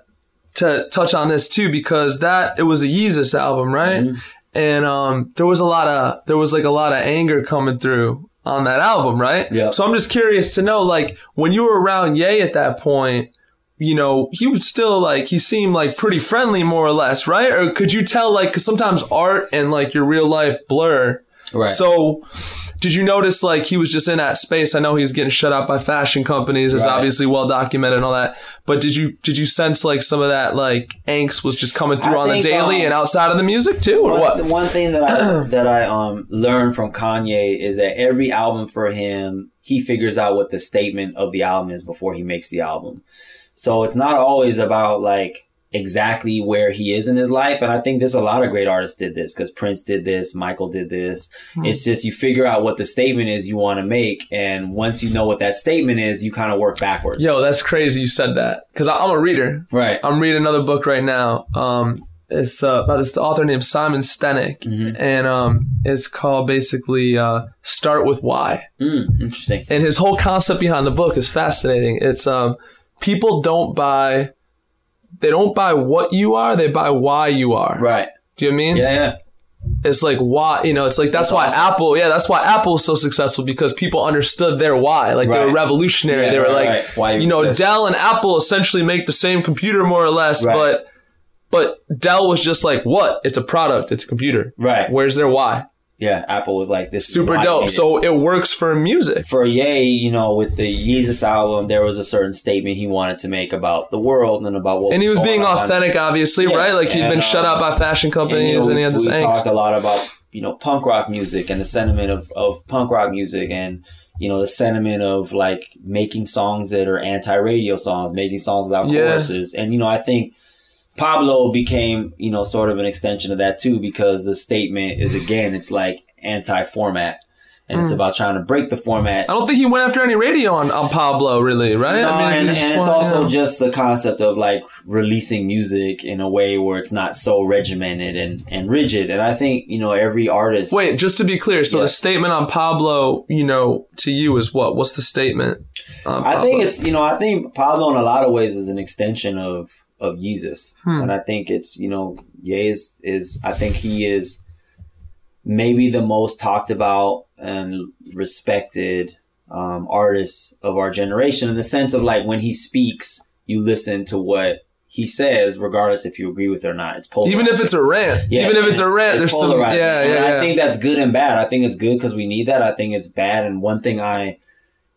to touch on this too because that it was a Yeezus album, right? Mhm. And um, there was a lot of there was like a lot of anger coming through on that album, right? Yeah. So I'm just curious to know, like, when you were around Ye at that point, you know, he was still like he seemed like pretty friendly, more or less, right? Or could you tell, like, because sometimes art and like your real life blur. Right. So, did you notice like he was just in that space? I know he's getting shut out by fashion companies. It's Right. obviously well documented and all that. But did you did you sense like some of that like angst was just coming through I on the daily um, and outside of the music too, or one, what? the one thing that I that I um learned from Kanye is that every album for him, he figures out what the statement of the album is before he makes the album. So it's not always about like exactly where he is in his life. And I think there's a lot of great artists did this because Prince did this, Michael did this. Hmm. It's just you figure out what the statement is you want to make. And once you know what that statement is, you kind of work backwards. Yo, that's crazy you said that because I'm a reader. Right. I'm reading another book right now. Um, it's uh, by this author named Simon Sinek, Mhm. and um, it's called basically uh, "Start with Why." Mm, interesting. And his whole concept behind the book is fascinating. It's um, people don't buy, they don't buy what you are, they buy why you are. Right. Do you know I mean? Yeah. Yeah. it's like why you know it's like that's, That's why awesome. apple yeah that's why apple is so successful because people understood their why like they were revolutionary Yeah, they were right, like right. Why you know exist. dell and apple essentially make the same computer more or less Right. but but dell was just like what it's a product it's a computer Right. where's their why Yeah. Apple was like this. super dope so it works for music for Ye, you know, with the Yeezus album, there was a certain statement he wanted to make about the world and about what. and he was being on. authentic obviously Yeah, right like he'd been and, shut uh, out by fashion And, you companies know, and, he had we this talked a lot about you know punk rock music and the sentiment of of punk rock music and you know the sentiment of like making songs that are anti-radio songs, making songs without Yeah. choruses, and you know I think. Pablo became, you know, sort of an extension of that too, because the statement is again, it's like anti-format, and it's Mm. about trying to break the format I don't think he went after any radio on, on Pablo, really, right? No, I and, he and it's also yeah. just the concept of like releasing music in a way where it's not so regimented and, and rigid. And I think, you know, every artist. Wait, just to be clear, so Yeah. the statement on Pablo, you know, to you is what? What's the statement? I think it's, you know, I think Pablo in a lot of ways is an extension of, of Yeezus. Hmm. And I think it's, you know, Ye is, is, I think he is maybe the most talked about and respected um, artist of our generation in the sense of like when he speaks, you listen to what he says, regardless if you agree with it or not. It's polarizing. even if it's a rant, even if it's, a rant, there's some, yeah, yeah, yeah. I think that's good and bad. I think it's good because we need that. I think it's bad. And one thing I,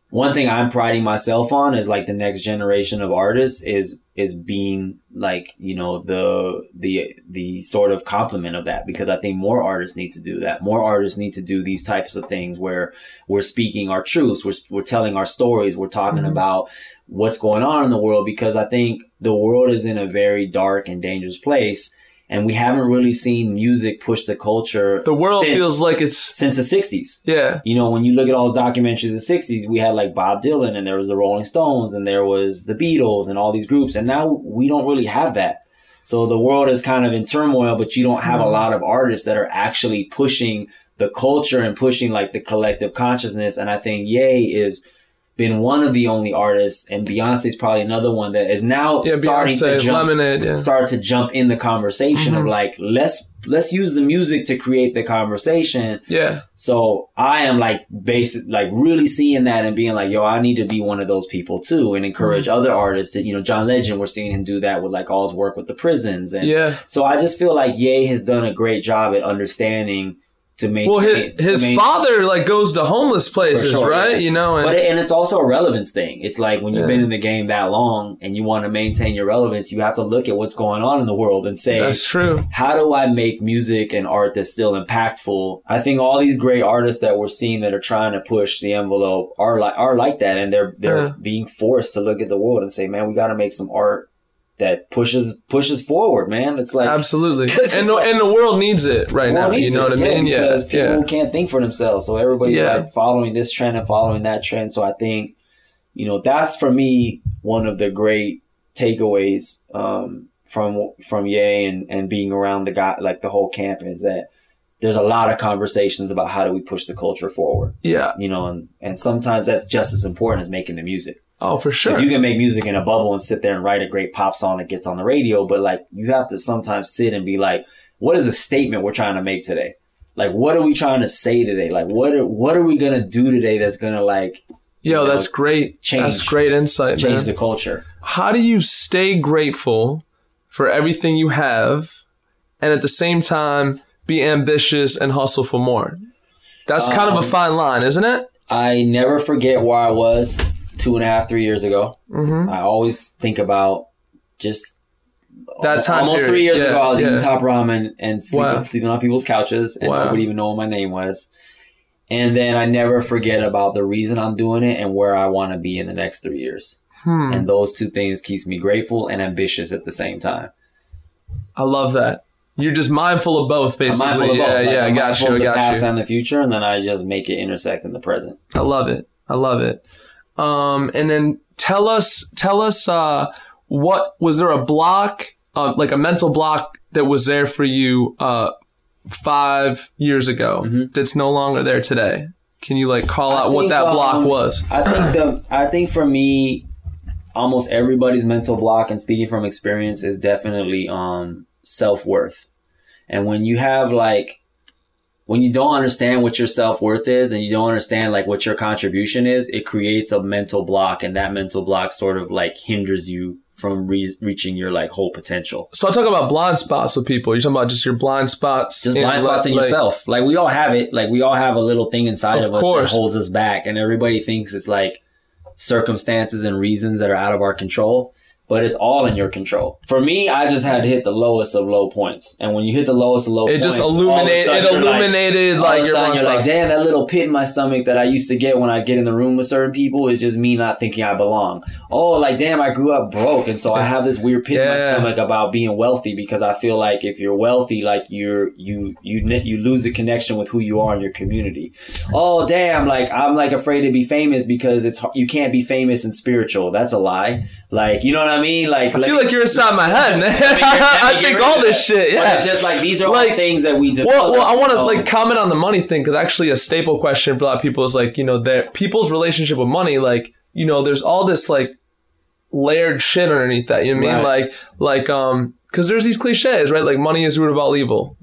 one thing I'm priding myself on is like the next generation of artists is is being like you know the the the sort of complement of that because I think more artists need to do that. More artists need to do these types of things where we're speaking our truths, we're we're telling our stories, we're talking Mhm. about what's going on in the world because I think the world is in a very dark and dangerous place. And we haven't really seen music push the culture. the world since- feels like it's, since the '60s. yeah, You know, when you look at all those documentaries of the '60s, we had like Bob Dylan, and there was the Rolling Stones, and there was the Beatles, and all these groups. And now we don't really have that. So the world is kind of in turmoil, but you don't have a Mhm. lot of artists that are actually pushing the culture and pushing like the collective consciousness. And I think Ye is been one of the only artists, and Beyonce's probably another one that is now yeah, starting to jump Lemonade, yeah. start to jump in the conversation of Mhm. like let's let's use the music to create the conversation Yeah, so i am like basic like really seeing that and being like yo i need to be one of those people too and encourage Mm-hmm. other artists to you know john legend we're seeing him do that with like all his work with the prisons and yeah. so i just feel like ye has done a great job at understanding to make Well, his, his make- father like goes to homeless places, sure, right? yeah. You know, and But it, and it's also a relevance thing. It's like when you've Yeah. been in the game that long and you want to maintain your relevance, you have to look at what's going on in the world and say, that's true. how do I make music and art that's still impactful? I think all these great artists that we're seeing that are trying to push the envelope are like are like that, and they're they're Yeah. being forced to look at the world and say, man, we got to make some art that pushes pushes forward, man. It's like Absolutely, 'Cause and the, like- and the world needs it right now. You know it, what I mean? Yeah, because people yeah. can't think for themselves, so everybody's Yeah. like following this trend and following that trend. So I think, you know, that's for me one of the great takeaways um, from from Ye and and being around the guy like the whole camp is that there's a lot of conversations about how do we push the culture forward, Yeah. you know, and and sometimes that's just as important as making the music. Oh, for sure. You can make music in a bubble and sit there and write a great pop song that gets on the radio, but like you have to sometimes sit and be like, what is a statement we're trying to make today? Like, what are we trying to say today? Like, what are, what are we gonna do today that's gonna like Yo, know, that's great. change- That's great insight, change man. the culture? How do you stay grateful for everything you have, and at the same time be ambitious and hustle for more? That's kind of a Um, fine line, isn't it? I never forget where I was two and a half, three years ago. Mm-hmm. I always think about just That time almost period. three years Yeah, ago. I was yeah. eating top ramen and sleeping, Wow. sleeping on people's couches, and Wow. nobody even know what my name was. And then I never forget about the reason I'm doing it and where I want to be in the next three years. Hmm. And those two things keeps me grateful and ambitious at the same time. I love that. You're just mindful of both, basically. mindful of both. Yeah, Like, yeah, I I'm got mindful you. I of the got past you. and the future, and then I just make it intersect in the present. I love it. I love it. Um, and then tell us, tell us, uh, what was there a block, uh, like a mental block that was there for you, uh, five years ago Mhm. that's no longer there today? Can you like call I out what think, that block um, was? I think the I think for me, almost everybody's mental block, and speaking from experience, is definitely um self worth. And when you have like when you don't understand what your self worth is and you don't understand like what your contribution is, it creates a mental block, and that mental block sort of like hinders you from re- reaching your like whole potential. So I talk about blind spots with people. You're talking about just your blind spots, Just blind spots in like- yourself. Like we all have it. Like we all have a little thing inside Of of, us course. that holds us back, and everybody thinks it's like circumstances and reasons that are out of our control. But it's all in your control. For me, I just had to hit the lowest of low points, and when you hit the lowest of low points, It points, just illuminated. It like- illuminated like of your you're like, damn, that little pit in my stomach that I used to get when I get in the room with certain people is just me not thinking I belong. Oh, like damn, I grew up broke, and so I have this weird pit in my stomach about being wealthy because I feel like if you're wealthy, like you're you you you lose the connection with who you are in your community. Oh, damn, like I'm like afraid to be famous because it's you can't be famous and spiritual. That's a lie. Like you know what I mean? Like I feel like you're inside my head, man. I think all this shit. But Yeah. it's just like these are Like, all things that we develop. Well, well, I want to Um, like comment on the money thing because actually a staple question for a lot of people is like, you know, their people's relationship with money. Like, you know, there's all this like layered shit underneath that. You know what I mean? Right. Like, like, um, because there's these cliches, right? Like, money is root of all evil,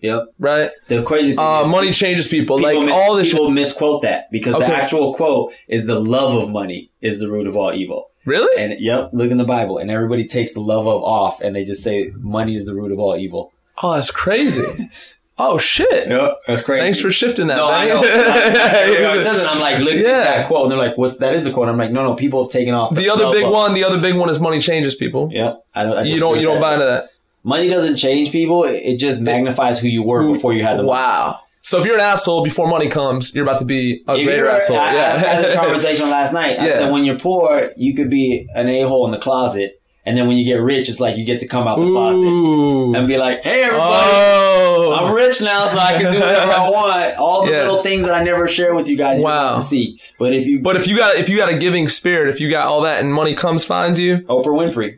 Yep. right? The crazy thing Uh, money changes people. people like mis- all this. Shit. people misquote that because Okay. the actual quote is the love of money is the root of all evil. Really? And yep, look in the Bible, and everybody takes the love of off, and they just say money is the root of all evil. Oh, that's crazy. oh shit. Yep, that's crazy. Thanks for shifting that. No, I man. know. Everybody says it. I'm like, look Yeah. at that quote, and they're like, "What's that? Is a quote?" I'm like, "No, no, people have taken off the other love big of- one, the other big one is money changes people. Yep, I don't. I You don't, you don't that. buy into that. Money doesn't change people. It it just magnifies who you were before you had the money. Wow. So if you're an asshole before money comes, you're about to be a If greater asshole. I, yeah. I had this conversation last night. I Yeah. said, when you're poor, you could be an a hole in the closet, and then when you get rich, it's like you get to come out the closet Ooh. and be like, "Hey, everybody." Oh. I'm rich now, so I can do whatever I want. All the Yeah. little things that I never share with you guys, you Wow. to see. But if you, But if you got if you got a giving spirit, if you got all that and money comes finds you, Oprah Winfrey,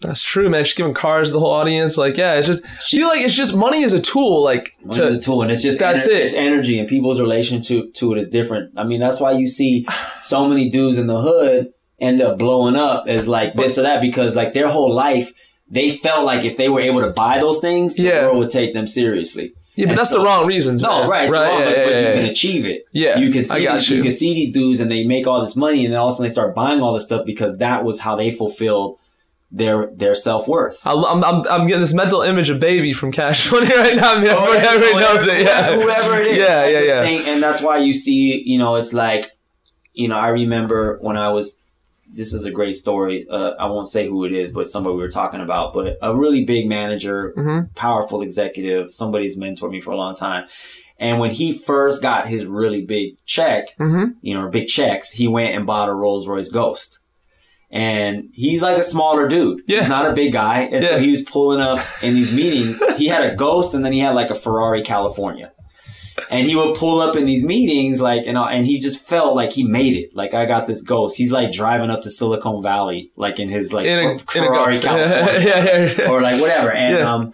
that's true, man. She's giving cars to the whole audience. Like, yeah, it's just I feel like it's just money is a tool. Like Money's to a tool, and it's just That's ener- it. It's energy, and people's relation to to it is different. I mean, that's why you see so many dudes in the hood end up blowing up as like this or that because like their whole life they felt like if they were able to buy those things, the Yeah. world would take them seriously. yeah, but And that's so- the wrong reasons. No, man. right, right, wrong, yeah, but, yeah, but you can achieve it. Yeah, you can I got these, you. you can see these dudes and they make all this money, and then all of a sudden they start buying all this stuff because that was how they fulfilled their their self worth. I- I'm, I'm, I'm getting this mental image of baby from Cash Money right now. Man. Or Everybody knows it. Yeah, whoever it is. Yeah, yeah, yeah. think- and that's why you see, you know, it's like, you know, I remember when I was. This is a great story. Uh, I won't say who it is, but somebody we were talking about. But a really big manager, Mhm. powerful executive, somebody's mentored me for a long time. And when he first got his really big check, Mhm. you know, big checks, he went and bought a Rolls Royce Ghost. And he's like a smaller dude. Yeah. He's not a big guy. And so he was pulling up in these meetings. he had a Ghost and then he had like a Ferrari California. And he would pull up in these meetings, like, and, and he just felt like he made it. Like, I got this ghost. He's like driving up to Silicon Valley, like in his like In a, Fer- in a Ferrari. California yeah, yeah, yeah. or like whatever. And Yeah. um,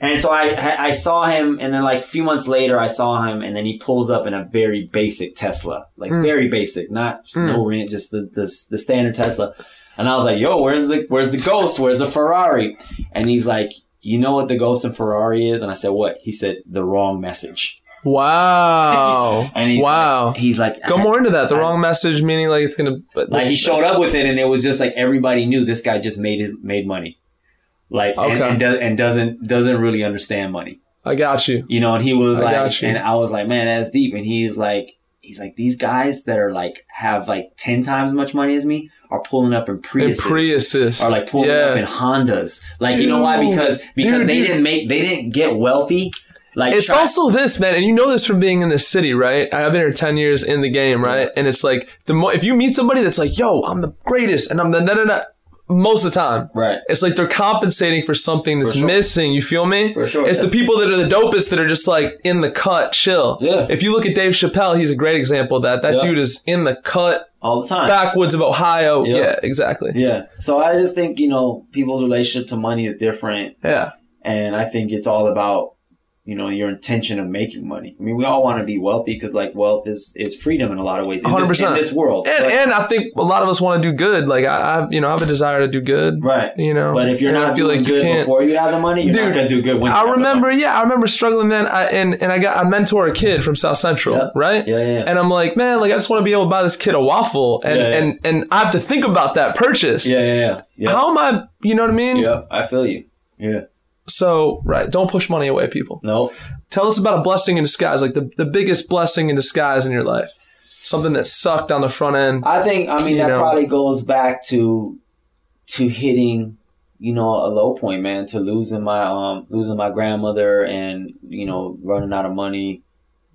and so I I saw him, and then like a few months later, I saw him, and then he pulls up in a very basic Tesla, like Mm. very basic, not Mm. no rent, just the, the the standard Tesla. And I was like, "Yo, where's the where's the Ghost? Where's the Ferrari?" And he's like, "You know what the Ghost and Ferrari is?" And I said, "What?" He said, "The wrong message." Wow. And he's wow. like, he's like, Go more into that. The wrong message, meaning like it's gonna. But like he showed up with it and it was just like everybody knew this guy just made his made money like and, Okay. and, does, and doesn't doesn't really understand money I got you. you know and he was I like and i was like man that's deep and he's like he's like these guys that are like have like 10 times as much money as me are pulling up in In Priuses. Priuses. Are like pulling up in Hondas, like you know why? Because because Dude, they dude. didn't make they didn't get wealthy. Like It's try- also this, man, and you know this from being in the city, right? I've been here ten years in the game, right? And it's like the mo- if you meet somebody that's like, "Yo, I'm the greatest," and I'm the no, no, no, most of the time, right. it's like they're compensating for something that's For sure. missing. You feel me? For sure, It's yeah. the people that are the dopest that are just like in the cut, chill. Yeah. If you look at Dave Chappelle, he's a great example of that. That Yeah. dude is in the cut, All the time. backwoods of Ohio. Yeah. Yeah, exactly. Yeah. So I just think you know people's relationship to money is different. Yeah. and I think it's all about you know your intention of making money. I mean, we all want to be wealthy because like wealth is is freedom in a lot of ways in, this, 100%. this world. And, But- and I think a lot of us want to do good. Like I, I, you know, I have a desire to do good. right. You know, But if you're and I not feel doing like you good can't- before you have the money, you're Dude, not gonna do good when you I remember, yeah, I remember struggling, then. I, and and I got I mentor a kid from South Central, Yeah. right? Yeah, yeah, yeah. And I'm like, man, like I just want to be able to buy this kid a waffle, and Yeah, and and I have to think about that purchase. Yeah, yeah, yeah. Yeah. How am I? You know what I mean? yeah, I feel you. Yeah. So right, don't push money away, people. No. Tell us about a blessing in disguise, like the the biggest blessing in disguise in your life. Something that sucked on the front end. I think I mean that know. probably goes back to to hitting you know a low point, man. To losing my um losing my grandmother and you know running out of money,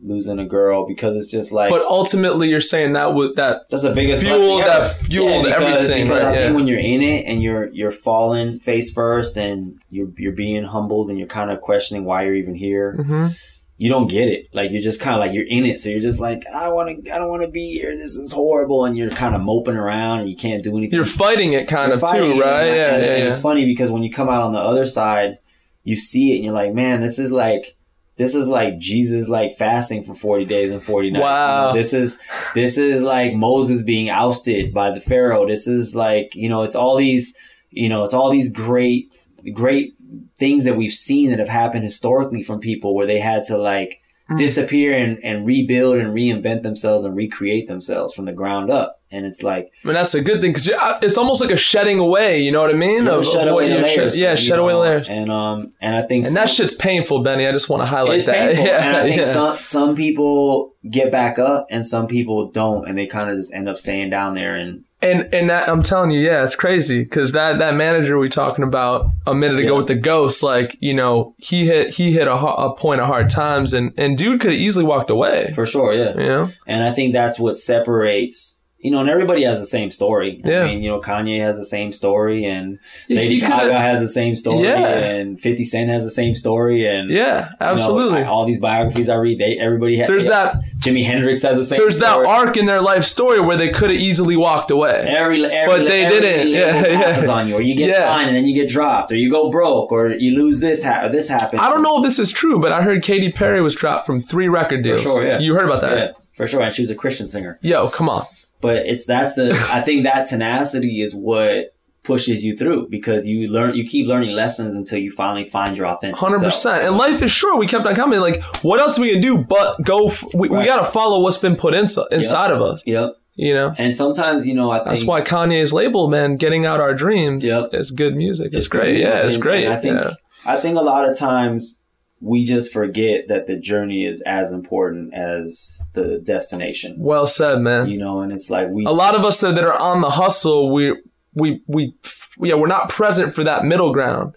losing a girl because it's just like But ultimately, you're saying that would that that's the biggest fuel that fueled because, everything, Because right, I think when you're in it and you're you're falling face first and you're you're being humbled and you're kind of questioning why you're even here. Mhm. You don't get it. Like you're just kind of like you're in it, so you're just like I want to. I don't want to be here. This is horrible, and you're kind of moping around and you can't do anything. you're fighting it kind You're of too, right? Yeah, and, yeah, and yeah. It's funny because when you come out on the other side, you see it and you're like, man, this is like this is like Jesus like fasting for 40 days and 40 nights. You Wow. know, this is this is like Moses being ousted by the Pharaoh. This is like, you know, it's all these, you know, it's all these great great things that we've seen that have happened historically from people where they had to like. Disappear and, and rebuild and reinvent themselves and recreate themselves from the ground up. And it's like I mean, that's a good thing because it's almost like a shedding away. You know what I mean? Of- shed away the layers. yeah, you shed away layers. And um, and I think And that shit's painful, Benny. I just want to highlight that. painful. Yeah, and I think yeah. some some people get back up, and some people don't, and they kind of just end up staying down there. And And and that, I'm telling you, yeah, it's crazy because that that manager we talking about a minute ago Yeah. with the ghost, like you know, he hit he hit a, a point of hard times, and and dude could have easily walked away. for sure, yeah. You know, And I think that's what separates. You know, and everybody has the same story. Yeah. I mean, you know, Kanye has the same story, and Lady Gaga has the same story, Yeah. and Fifty Cent has the same story, and yeah, you know, absolutely. All these biographies I read, they everybody has. there's that Jimi Hendrix has the same. there's that arc in their life story where they could have easily walked away. Every, every, But they every didn't. Yeah, yeah. passes on you, or you get Yeah. signed and then you get dropped, or you go broke, or you lose this. Ha- or this happens. I don't know if this is true, but I heard Katy Perry was dropped from three record deals. For sure, yeah. You heard about that? Yeah, for sure. And she was a Christian singer, Yo, come on. But it's that's the. I think that tenacity is what pushes you through because you learn, you keep learning lessons until you finally find your authentic. Hundred self. percent. And life is short. We kept on coming. Like, what else are we gonna do? But go. F- we, we got to follow what's been put inside inside of us. Yep. You know. And sometimes you know I think That's why Kanye's label, man, getting out our dreams. Yep. It's good music. It's, It's great. music. Yeah, it's And- great. and I think- yeah. I think a lot of times we just forget that the journey is as important as the destination. Well said, man. You know, and it's like we a lot of us that, that are on the hustle, we we we yeah, we're not present for that middle ground.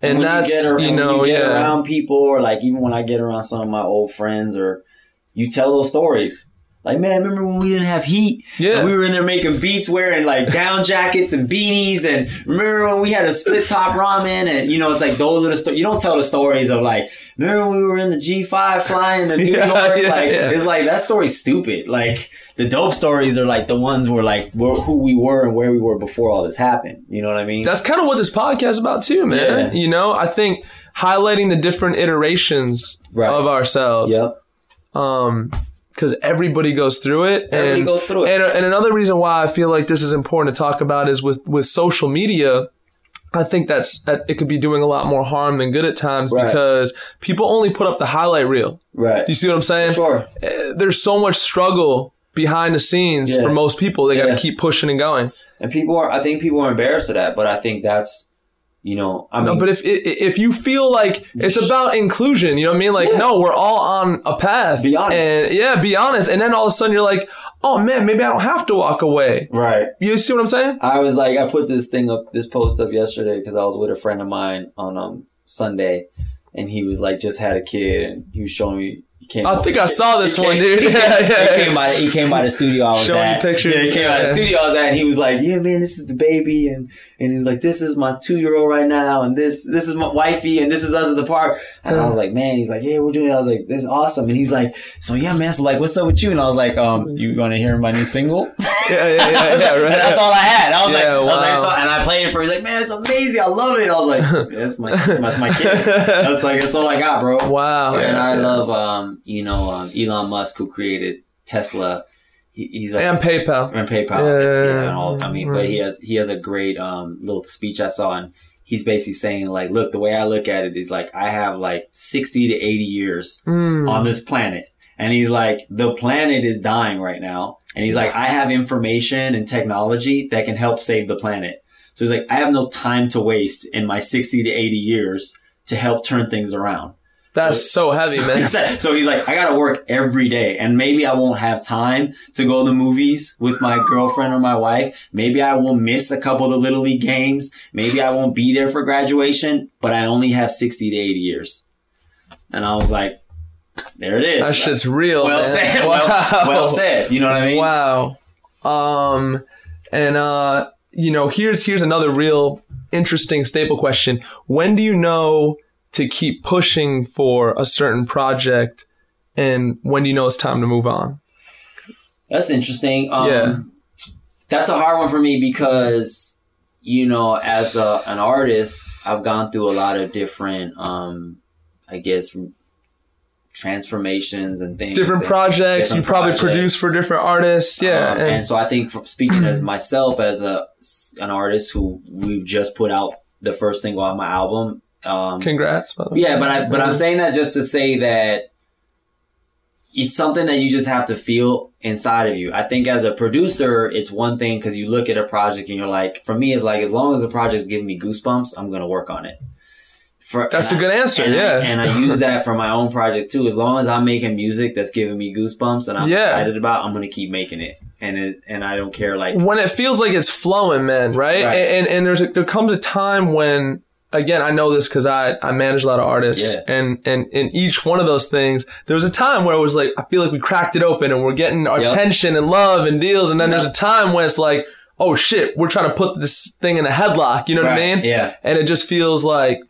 And when that's you, get, ar- you when know, you get yeah. around people, or like even when I get around some of my old friends, or you tell those stories. Like, man, remember when we didn't have heat? Yeah. And we were in there making beats wearing like down jackets and beanies. And remember when we had a split top ramen? And, you know, it's like those are the stories. You don't tell the stories of like, remember when we were in the G5 flying to New Yeah, York? yeah, like, yeah. it's like, that story's stupid. Like, the dope stories are like the ones where like where, who we were and where we were before all this happened. You know what I mean? That's kind of what this podcast is about too, man. You know, I think highlighting the different iterations Right. of ourselves. yep. Um, because everybody goes through it. Everybody and, goes through it. And, and another reason why I feel like this is important to talk about is with with social media. I think that's it could be doing a lot more harm than good at times Right. because people only put up the highlight reel. Right. You see what I'm saying? Sure. Uh, There's so much struggle behind the scenes Yeah. for most people. They got to keep pushing and going. And people are, I think people are embarrassed of that, but I think that's, you know, I mean, No, but if if you feel like it's about inclusion, you know what I mean? Like, Yeah. no, we're all on a path. Be honest. And yeah, be honest. And then all of a sudden you're like, oh man, maybe I don't have to walk away. right. You see what I'm saying? I was like, I put this thing up, this post up yesterday because I was with a friend of mine on um Sunday, and he was like, just had a kid, and he was showing me. He came I think I saw this he one, came- dude. He came, Yeah, yeah, he came by. He came by the studio I was Showing at. pictures. Yeah, he came by the studio I was at, and he was like, "Yeah, man, this is the baby," and and he was like, "This is my two year old right now, and this this is my wifey, and this is us at the park." And I was like, "Man," he's like, "Yeah, we're doing." it. I was like, "This is awesome," and he's like, "So yeah, man, so like, what's up with you?" And I was like, "Um, you want to hear my new single?" Yeah, yeah, yeah, yeah, right. that's all I had. I was like, Yeah, I was like, wow. so- and I played it for. He's like, man, it's amazing. I love it. I was like, that's my, that's my kid. That's like, that's all I got, bro. Wow. So, and I love, um, you know, um, Elon Musk who created Tesla. He, he's like, and PayPal. and PayPal. Yeah, and all, I mean, Right. but he has he has a great um, little speech I saw, and he's basically saying like, look, the way I look at it is like I have like sixty to eighty years Mm. on this planet. And he's like, the planet is dying right now. And he's like, I have information and technology that can help save the planet. So he's like, I have no time to waste in my 60 to 80 years to help turn things around. That's so heavy, man. So he's like, I gotta work every day and maybe I won't have time to go to the movies with my girlfriend or my wife. Maybe I will miss a couple of the little league games. Maybe I won't be there for graduation, but I only have 60 to 80 years. And I was like, there it is. That shit's real. well man. said. Wow. Well, well said. You know what I mean? Wow. Um, and uh, you know, here's here's another real interesting staple question. When do you know to keep pushing for a certain project, and when do you know it's time to move on? That's interesting. Um, Yeah. That's a hard one for me because, you know, as a, an artist, I've gone through a lot of different, um, I guess, transformations and things. Different and- projects. different you probably projects. produce for different artists. Yeah. Um, and, and so I think from speaking as myself as a an artist who we've just put out the first single on my album. Um, congrats. by the way. yeah, but I but I'm saying that just to say that it's something that you just have to feel inside of you. I think as a producer, it's one thing because you look at a project and you're like, for me, it's like as long as the project's giving me goosebumps, I'm gonna work on it. For That's a good answer. and yeah. I, and I use that for my own project too. As long as I'm making music that's giving me goosebumps and I'm Yeah. excited about, I'm gonna keep making it. And it and I don't care like when it feels like it's flowing, man, right? Right. And, and and there's a, there comes a time when again I know this because I I manage a lot of artists, Yeah. and and in each one of those things, there was a time where it was like I feel like we cracked it open and we're getting our Yep. attention and love and deals, and then Yep. there's a time when it's like oh shit, we're trying to put this thing in a headlock, you know what I mean? Yeah. And it just feels like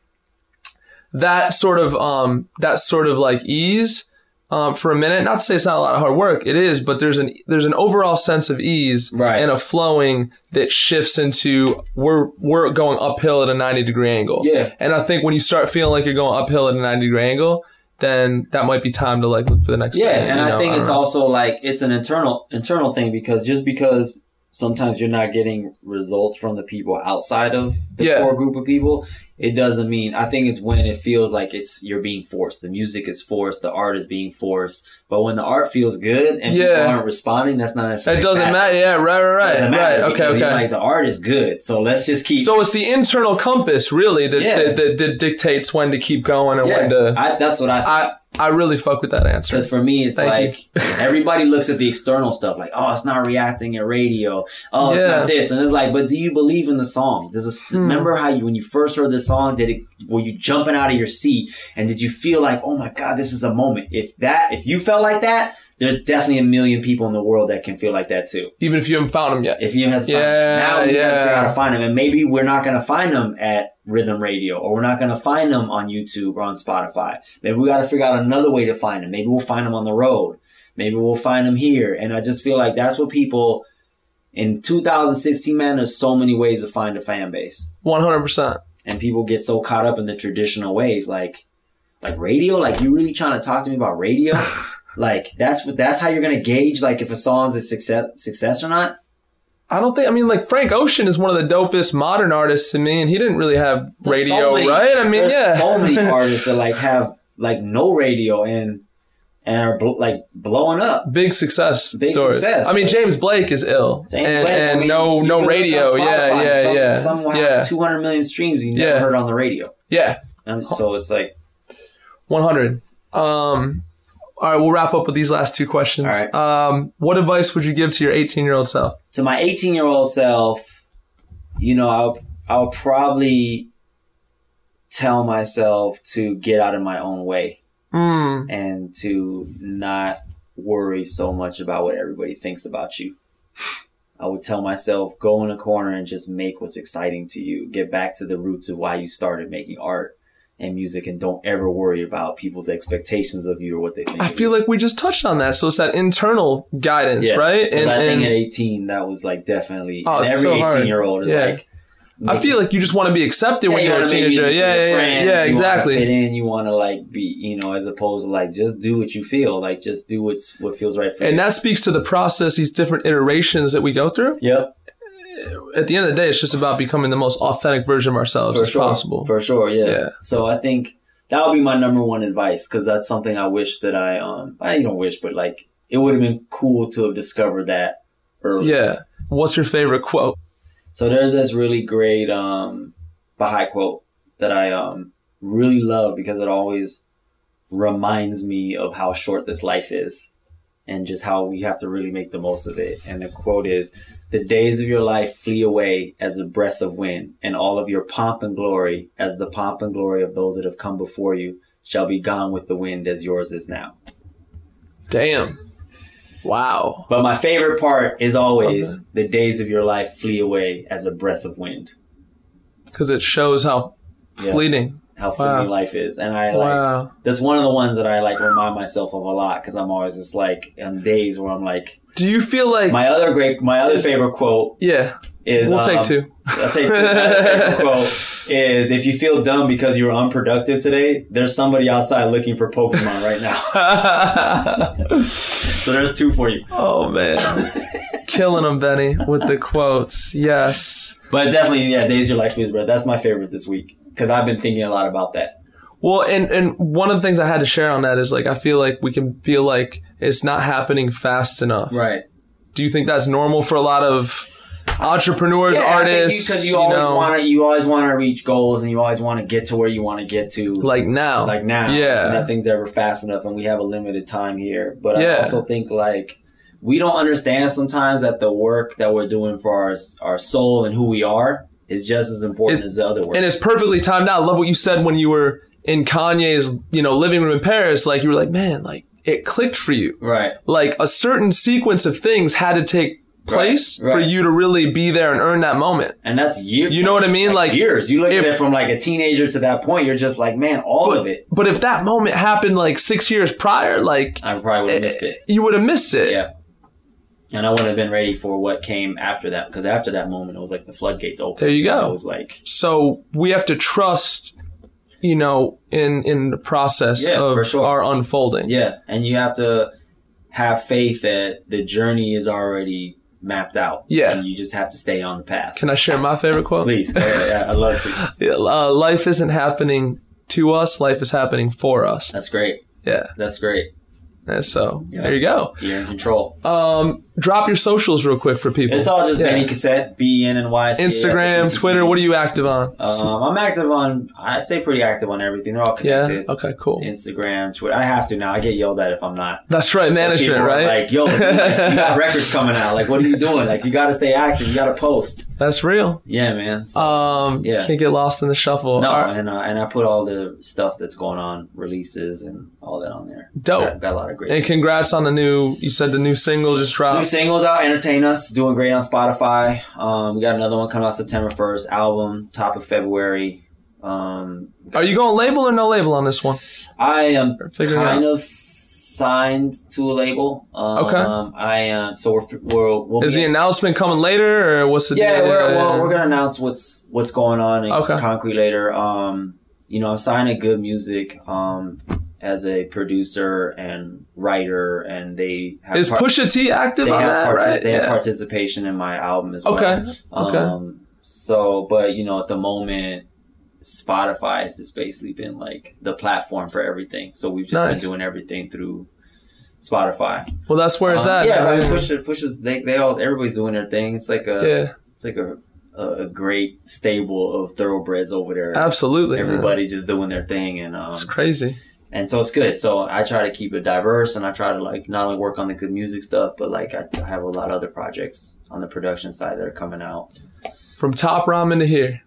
that sort of um that sort of like ease um, for a minute. Not to say it's not a lot of hard work. It is, but there's an there's an overall sense of ease Right. and a flowing that shifts into we're we're going uphill at a 90 degree angle. Yeah. And I think when you start feeling like you're going uphill at a 90 degree angle, then that might be time to like look for the next Yeah, thing, and I know? think don't it's know. also like it's an internal internal thing because just because sometimes you're not getting results from the people outside of the Yeah. core group of people, it doesn't mean I think it's when it feels like it's you're being forced. The music is forced, the art is being forced. But when the art feels good and people aren't responding, that's not necessarily It doesn't bad. matter. Yeah, right, right, It right. doesn't Right. Okay, okay. Like the art is good, so let's just keep. so it's the internal compass really that, Yeah. that, that, that dictates when to keep going and yeah, when to. I, that's what I. Think. I I really fuck with that answer. Because for me, it's Thank like everybody looks at the external stuff, like, oh, it's not reacting at radio. Oh, it's Yeah. not this, and it's like, but do you believe in the song? Does this, Hmm. remember how you when you first heard this song, did it were you jumping out of your seat and did you feel like, oh my god, this is a moment? If that, if you felt like that, there's definitely a million people in the world that can feel like that too. Even if you haven't found them yet. If you have to find Yeah, them. now we just have to figure out how to find them, and maybe we're not going to find them at Rhythm Radio, or we're not going to find them on YouTube or on Spotify. Maybe we got to figure out another way to find them. Maybe we'll find them on the road. Maybe we'll find them here. And I just feel like that's what people in 2016, man. There's so many ways to find a fan base, One hundred percent. and people get so caught up in the traditional ways, like like radio. Like you really trying to talk to me about radio? like that's what that's how you're going to gauge like if a song's a success success or not. I don't think. I mean, like Frank Ocean is one of the dopest modern artists to me, and he didn't really have There's so radio, many- right? I mean, yeah. so many artists that like have like no radio and and are bl- like blowing up. Big success Big stories. success. I mean, James Blake is ill, James and, Blake, I mean, no no radio. Yeah, yeah, some, yeah, yeah, 200 million streams you never Yeah. heard on the radio. yeah. And so it's like, One hundred. Um, all right, we'll wrap up with these last two questions. All right. Um, what advice would you give to your eighteen year old self? to my 18 year old self, you know, I'll, I'll probably tell myself to get out of my own way Mm, and to not worry so much about what everybody thinks about you. I would tell myself, go in a corner and just make what's exciting to you. Get back to the roots of why you started making art. And music and don't ever worry about people's expectations of you or what they think. I feel like we just touched on that. So it's that internal guidance, Yeah. right? And, I think and at 18, that was like definitely, Oh, every so hard. 18 year old is Yeah. like, I feel like you just want to be accepted when you you're a teenager. Yeah, yeah, yeah, friends, yeah, you exactly. fit in, you want to like be, you know, as opposed to like just do what you feel, like just do what's what feels right for And you. And that speaks to the process, these different iterations that we go through. yep, At the end of the day, it's just about becoming the most authentic version of ourselves for as sure, possible. for sure, yeah. Yeah. So I think that would be my number one advice because that's something I wish that I, um, I don't wish, but like it would have been cool to have discovered that early. Yeah. What's your favorite quote? So there's this really great um, Baha'i quote that I um, really love because it always reminds me of how short this life is and just how we have to really make the most of it. And the quote is The days of your life flee away as a breath of wind, and all of your pomp and glory, as the pomp and glory of those that have come before you, shall be gone with the wind as yours is now. Damn. Wow. But my favorite part is always Okay. the days of your life flee away as a breath of wind. Because it shows how Yeah. fleeting. How fleeting Wow. life is, and I like Wow. that's one of the ones that I like remind myself of a lot because I'm always just like on days where I'm like Do you feel like. my other great my other favorite quote yeah. is We'll um, take two. I'll take two. Favorite quote is if you feel dumb because you were unproductive today, there's somebody outside looking for Pokemon right now. so there's two for you. oh, man. Killing them, Benny, with the quotes. Yes. But definitely, yeah, Days Your Life Flees, bro. That's my favorite this week because I've been thinking a lot about that. Well, and and one of the things I had to share on that is like I feel like we can feel like it's not happening fast enough. Right. Do you think that's normal for a lot of entrepreneurs, artists? because you, you always want to you always want to reach goals and you always want to get to where you want to get to. like now, like now. Yeah. Nothing's ever fast enough and we have a limited time here. But I also think like we don't understand sometimes that the work that we're doing for our our soul and who we are is just as important It- as the other work. and it's perfectly timed out. I love what you said when you were in Kanye's, you know, living room in Paris. Like you were like, man, like it clicked for you. right. Like a certain sequence of things had to take place Right, for you to really be there and earn that moment. And that's years. You know what I mean? Like, years. You look if- at it from like a teenager to that point, you're just like, man, all of it. But if that moment happened like six years prior, like I probably would have eh, missed it. you would have missed it. Yeah. And I wouldn't have been ready for what came after that because after that moment, it was like the floodgates open. There you go. It was like, So we have to trust, you know, in in the process Yeah, of sure. our unfolding. yeah. And you have to have faith that the journey is already mapped out. Yeah. And you just have to stay on the path. Can I share my favorite quote? Please. Yeah, I love it. Uh, life isn't happening to us. Life is happening for us. That's great. Yeah. That's great. And so Yeah. there you go. You're in control. Um, drop your socials real quick for people. It's all just Yeah. Benny Cassette, B N N Y. Instagram, Twitter. What are you active on? Um, I'm active on. I stay pretty active on everything. They're all connected. yeah. Okay. Cool. Instagram, Twitter. I have to now. I get yelled at if I'm not. That's right. Management, right? Like, yo, you got records coming out. Like, what are you doing? Like, you got to stay active. You got to post. That's real. Yeah, man. So, Um, Yeah. can't get lost in the shuffle. no, right. and uh, and I put all the stuff that's going on, releases and all that on there. Dope. Got, got a lot of great. And things. congrats on the new. You said the new single just New dropped. Singles out, entertain us, doing great on Spotify. Um, we got another one coming out September first. Album top of February. Um, Are you going label or no label on this one? I am kind of signed to a label. Um, Okay. I am. So we're we're we'll Is the announcement coming later or what's the yeah, deal? we're, well, we're gonna announce what's what's going on in Okay. concrete later. Um, you know, I'm signing Good Music um as a producer and writer, and they have Is par- Pusha T active they on have that? parti- right? they have participation in my album as Okay. well. Okay. Um, so, but you know, at the moment. Spotify has just basically been like the platform for everything. So we've just Nice. been doing everything through Spotify. Well, that's where it's Um, at. Yeah, man. I mean, push pushes. They they all everybody's doing their thing. It's like a yeah, it's like a a, great stable of thoroughbreds over there. absolutely. Everybody just doing their thing, and um, It's crazy. And so it's good. So I try to keep it diverse, and I try to like not only work on the good music stuff, but like I, I have a lot of other projects on the production side that are coming out. From top ramen to here.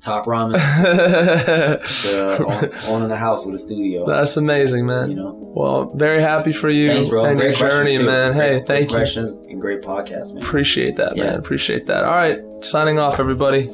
Top ramen to own, owning the house with a studio. That's amazing, man. you know, Well, very happy for you thanks, bro. and your Great questions, journey, too. man. Great- Hey, great thank you. questions and great podcast, man. Appreciate that, Yeah. man. Appreciate that. All right, signing off, everybody.